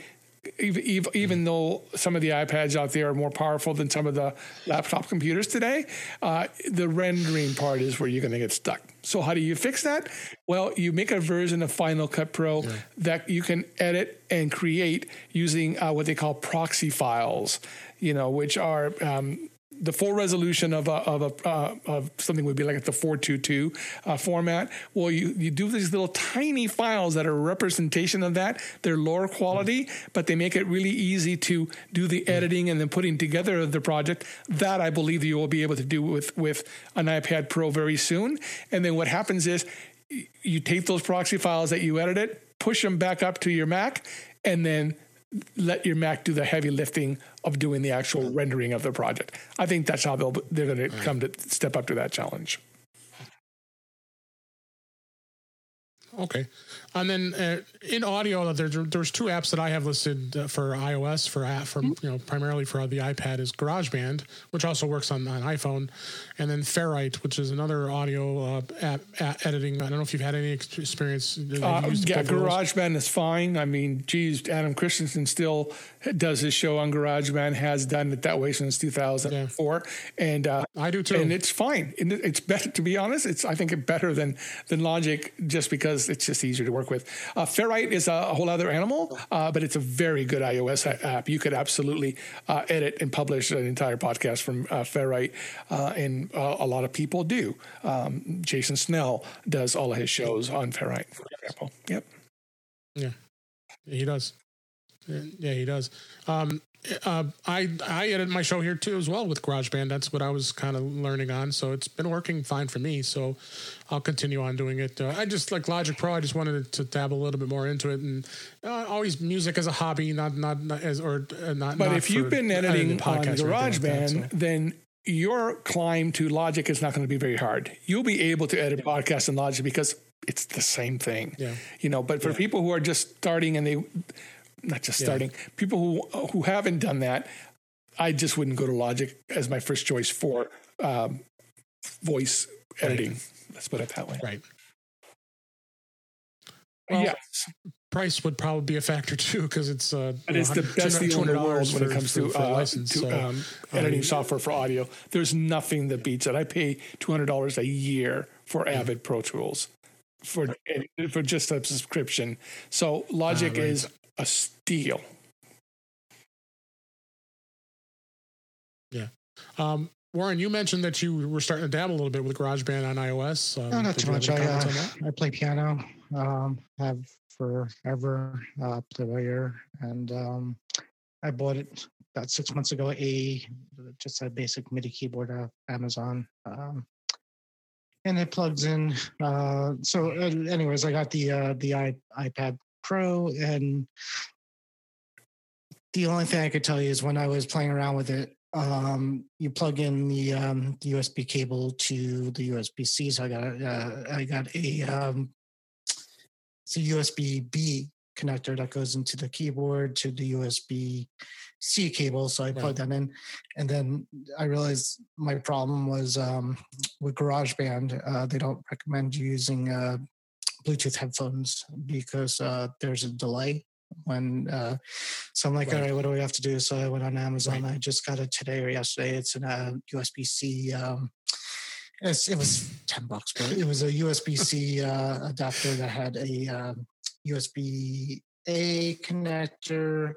even, even, even though some of the iPads out there are more powerful than some of the laptop computers today, uh, the rendering part is where you're going to get stuck. So how do you fix that? Well, you make a version of Final Cut Pro that you can edit and create using uh, what they call proxy files, you know, which are um, the full resolution of a, of a uh, of something would be like the 422 uh, format. Well, you you do these little tiny files that are a representation of that. They're lower quality, but they make it really easy to do the editing and then putting together of the project. That I believe you will be able to do with with an iPad Pro very soon. And then what happens is you take those proxy files that you edited, push them back up to your Mac, and then let your Mac do the heavy lifting of doing the actual mm-hmm. rendering of the project. I think that's how they'll they're going to mm. come to step up to that challenge. Okay, and then uh, in audio, there, there's two apps that I have listed uh, for iOS for app for you know primarily for the iPad is GarageBand, which also works on an iPhone, and then Ferrite, which is another audio uh, app, app editing. I don't know if you've had any experience. Uh, yeah, both of those? GarageBand is fine. I mean, geez, Adam Christianson still does his show on GarageBand, has done it that way since 2004, and uh, I do too. and it's fine. And it's better, to be honest. It's I think it better than than Logic, just because it's just easier to work with. Uh, Ferrite is a whole other animal, uh, but it's a very good iOS app. You could absolutely uh, edit and publish an entire podcast from uh, Ferrite, uh, and uh, a lot of people do. Um, Jason Snell does all of his shows on Ferrite, for example. Yep. Yeah, he does. Yeah, Yeah, he does. Um, uh, I I edit my show here too as well with GarageBand. That's what I was kind of learning on. So it's been working fine for me. So I'll continue on doing it. Uh, I just like Logic Pro. I just wanted to dabble a little bit more into it, and uh, always music as a hobby, not not, not as or uh, not. But not if you've been editing on anything like that, GarageBand, so. then your climb to Logic is not going to be very hard. You'll be able to edit podcasts in Logic because it's the same thing. Yeah. You know, but for people who are just starting and they not just starting, people who who haven't done that, I just wouldn't go to Logic as my first choice for um, voice editing. Let's put it that way. right. Well, yes, price would probably be a factor too because it's uh, you it's know, the best deal in the world when it comes for- to, for uh, license, to so, um, editing um, software for audio. There's nothing that beats it. I pay two hundred dollars a year for Avid Pro Tools for for just a subscription. So Logic Ah, right. is a steal. Yeah. Um, Warren, you mentioned that you were starting to dabble a little bit with GarageBand on iOS. Um, No, not too much. I, uh, on that? I play piano. Um, have forever. Uh, play by ear, and um, I bought it about six months ago. A just a basic MIDI keyboard off Amazon, um, and it plugs in. Uh, so, uh, anyways, I got the uh, the I, iPad Pro, and the only thing I could tell you is when I was playing around with it, um, you plug in the um, the USB cable to the USB C. So I got a, uh, I got a um, it's a USB B connector that goes into the keyboard to the USB C cable. So I plugged that in, and then I realized my problem was um, with GarageBand. Uh, they don't recommend using uh, Bluetooth headphones because uh, there's a delay when uh, so I'm like, Right. all right, what do we have to do? So I went on Amazon. Right. I just got it today or yesterday. It's an uh, USB C. Um, it's, it was ten bucks, but it was a USB C uh, adapter that had a um, USB A connector,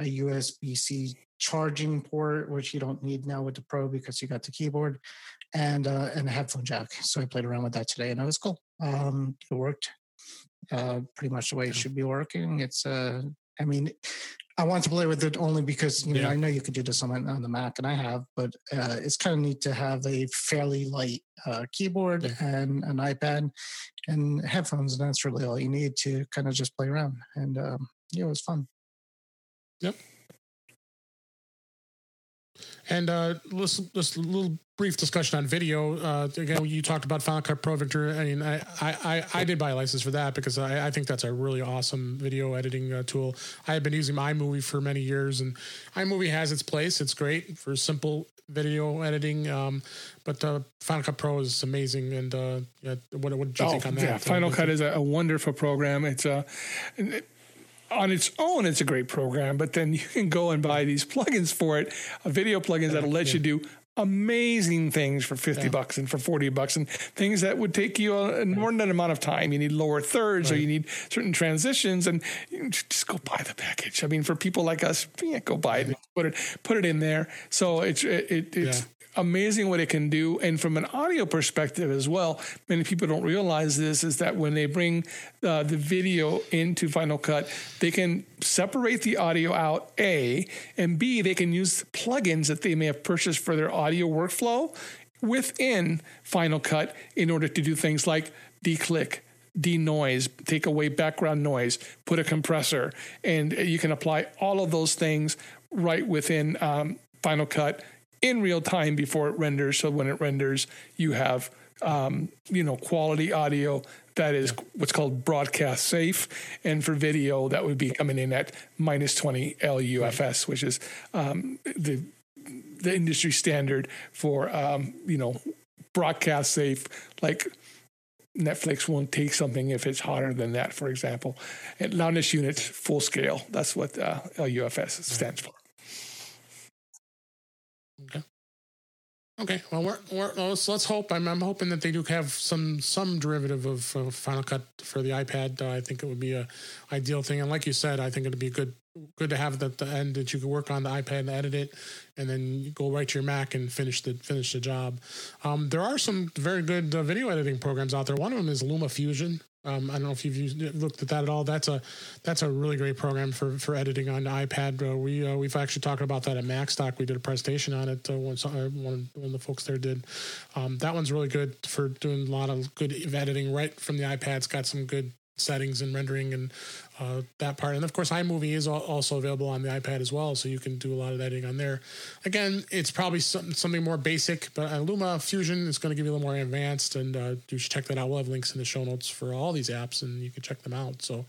a USB C charging port, which you don't need now with the Pro because you got the keyboard, and uh, and a headphone jack. So I played around with that today, and it was cool. Um, it worked uh, pretty much the way it should be working. It's uh, I mean, I want to play with it only because you know Yeah. I know you could do this on, on the Mac, and I have, but uh, it's kind of neat to have a fairly light uh, keyboard Yeah. and an iPad and headphones, and that's really all you need to kind of just play around. And um, yeah, it was fun. And uh, let's just a little brief discussion on video. Uh, again, you talked about Final Cut Pro, Victor. I mean, I I, I, did buy a license for that because I, I think that's a really awesome video editing uh, tool. I have been using iMovie for many years, and iMovie has its place. It's great for simple video editing, um, but uh, Final Cut Pro is amazing. And uh, yeah, what what did you think on that? Oh, yeah, Final Cut is a, a wonderful program. It's a on its own, it's a great program, but then you can go and buy these plugins for it, uh, video plugins that'll let you do amazing things for 50 Yeah. bucks and for 40 bucks and things that would take you an inordinate amount of time. You need lower thirds or you need certain transitions and you just go buy the package. I mean, for people like us, yeah, go buy it, put it, put it in there. So it's, it, it, it's, Yeah. Amazing what it can do. And from an audio perspective as well, many people don't realize this is that when they bring uh, the video into Final Cut, they can separate the audio out, A, and B, they can use plugins that they may have purchased for their audio workflow within Final Cut in order to do things like declick denoise, take away background noise, put a compressor, and you can apply all of those things right within um, Final Cut in real time before it renders. So when it renders, you have um, you know quality audio that is what's called broadcast safe, and for video that would be coming in at minus twenty LUFS, which is um, the the industry standard for um, you know broadcast safe like Netflix won't take something if it's hotter than that, for example. And loudness units, full scale. That's what uh, LUFS stands for. Okay, well, we're, we're, let's, let's hope. I'm, I'm hoping that they do have some some derivative of uh, Final Cut for the iPad. Uh, I think it would be a ideal thing, and like you said, I think it'd be good good to have at the end that you could work on the iPad and edit it, and then go right to your Mac and finish the finish the job. Um, there are some very good uh, video editing programs out there. One of them is Luma Fusion. Um, I don't know if you've used, looked at that at all. That's a that's a really great program for, for editing on iPad. Uh, we uh, we've actually talked about that at MacStock. We did a presentation on it. Uh, when uh, one one of the folks there did. Um, that one's really good for doing a lot of good editing right from the iPad. It's got some good settings and rendering and uh, that part. And of course, iMovie is also available on the iPad as well, so you can do a lot of editing on there. Again, it's probably some, something more basic, but uh, Luma Fusion is going to give you a little more advanced, and uh, you should check that out. We'll have links in the show notes for all these apps, and you can check them out. So.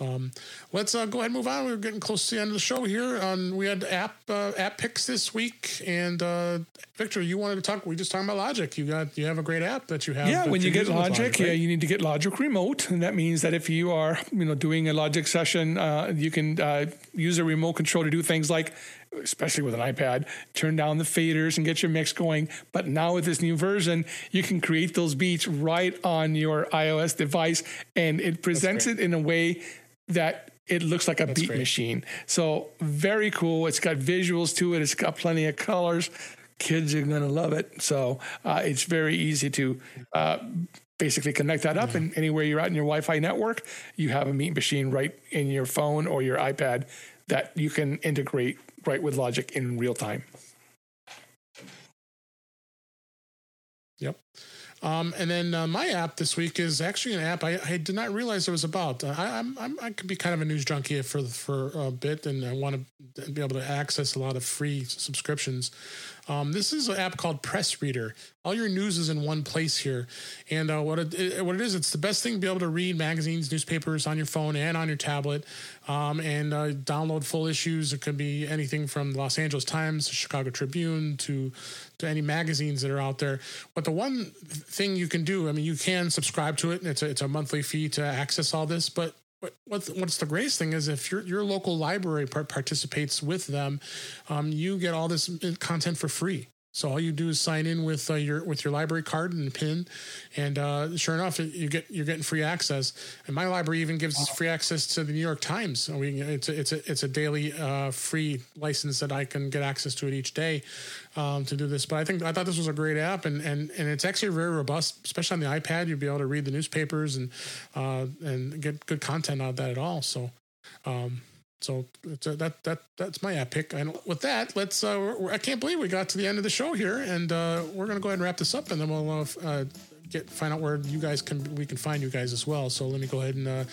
Um, let's uh, go ahead and move on. We're getting close to the end of the show here. Um, we had app uh, app picks this week, and uh, Victor, you wanted to talk. We just talking about Logic. You got you have a great app that you have. Yeah, when you get with Logic, yeah, you need to get Logic Remote, and that means that if you are, you know, doing a Logic session, uh, you can uh, use a remote control to do things like especially with an iPad, turn down the faders and get your mix going. But now with this new version, you can create those beats right on your iOS device and it presents it in a way that it looks like a That's beat great. machine. So very cool. It's got visuals to it. It's got plenty of colors. Kids are gonna love it. So uh, it's very easy to uh, basically connect that up, and anywhere you're at in your Wi-Fi network, you have a beat machine right in your phone or your iPad that you can integrate right with Logic in real time. Yep. Um, and then uh, my app this week is actually an app I, I did not realize it was about. Uh, I, I'm, I'm I could be kind of a news junkie for for a bit, and I want to be able to access a lot of free subscriptions. Um, this is an app called Press Reader. All your news is in one place here, and uh, what it, what it is, it's the best thing to be able to read magazines, newspapers on your phone and on your tablet, um, and uh, download full issues. It could be anything from the Los Angeles Times, the Chicago Tribune, to to any magazines that are out there. But the one thing you can do, I mean, you can subscribe to it. And it's a, it's a monthly fee to access all this, but what's what's the greatest thing is if your your local library par- participates with them, um, you get all this content for free. So all you do is sign in with uh, your with your library card and pin, and uh, sure enough, it- you get you're getting free access. And my library even gives us free access to the New York Times. So we, it's a, it's a it's a daily uh, free license that I can get access to it each day um, to do this. But I think I thought this was a great app, and and and it's actually very robust, especially on the iPad. You'll be able to read the newspapers and uh, and get good content out of that at all. So. Um, so a, that that that's my pick. And with that, let's. Uh, I can't believe we got to the end of the show here, and uh, we're gonna go ahead and wrap this up, and then we'll uh, uh, get find out where you guys can we can find you guys as well. So let me go ahead and uh,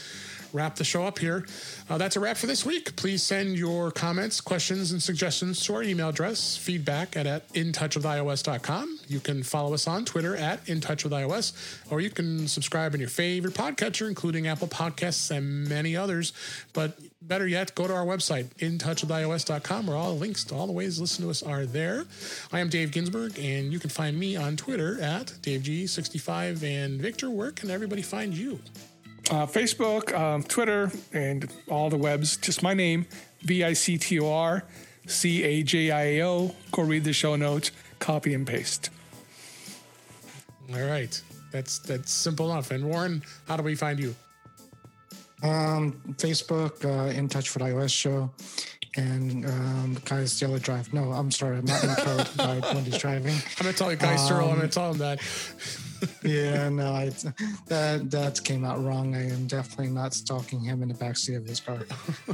wrap the show up here. Uh, that's a wrap for this week. Please send your comments, questions, and suggestions to our email address feedback at, at intouchwithios.com. You can follow us on Twitter at intouchwithios, or you can subscribe in your favorite podcatcher, including Apple Podcasts and many others. But better yet, go to our website, intouchwithios.com, where all the links to all the ways to listen to us are there. I am Dave Ginsburg, and you can find me on Twitter at DaveG65. And Victor, where can everybody find you? Uh, Facebook, um, Twitter, and all the webs. Just my name, V I C T O R C A J I A O. Go read the show notes, copy and paste. All right. That's that's simple enough. And Warren, how do we find you? Um, Facebook, uh, In Touch with iOS show, and um, Kai's Yellow Drive. No, I'm sorry, I'm not in code guide when he's driving. I'm gonna tell you, Guy Serle. I'm gonna tell him that. Yeah, no, I, that that came out wrong. I am definitely not stalking him in the backseat of his car.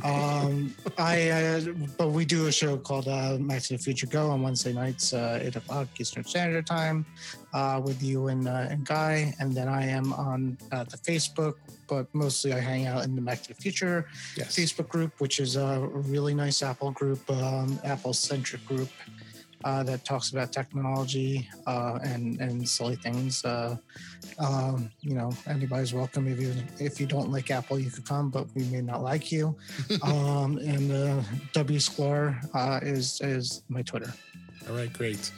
Um, I, uh, but we do a show called uh, Back to the Future Go on Wednesday nights, uh, eight o'clock Eastern Standard Time, uh, with you and uh, and Guy, and then I am on uh, the Facebook, but mostly I hang out in the Back to the Future Yes. Facebook group, which is a really nice Apple group, um, Apple centric group uh, that talks about technology uh, and and silly things. Uh, um, you know, anybody's welcome. If you if you don't like Apple, you could come, but we may not like you. um, and uh, W Sklar uh, is is my Twitter. All right, great.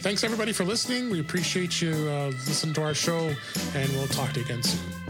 Thanks everybody for listening. We appreciate you uh, listening to our show, and we'll talk to you again soon.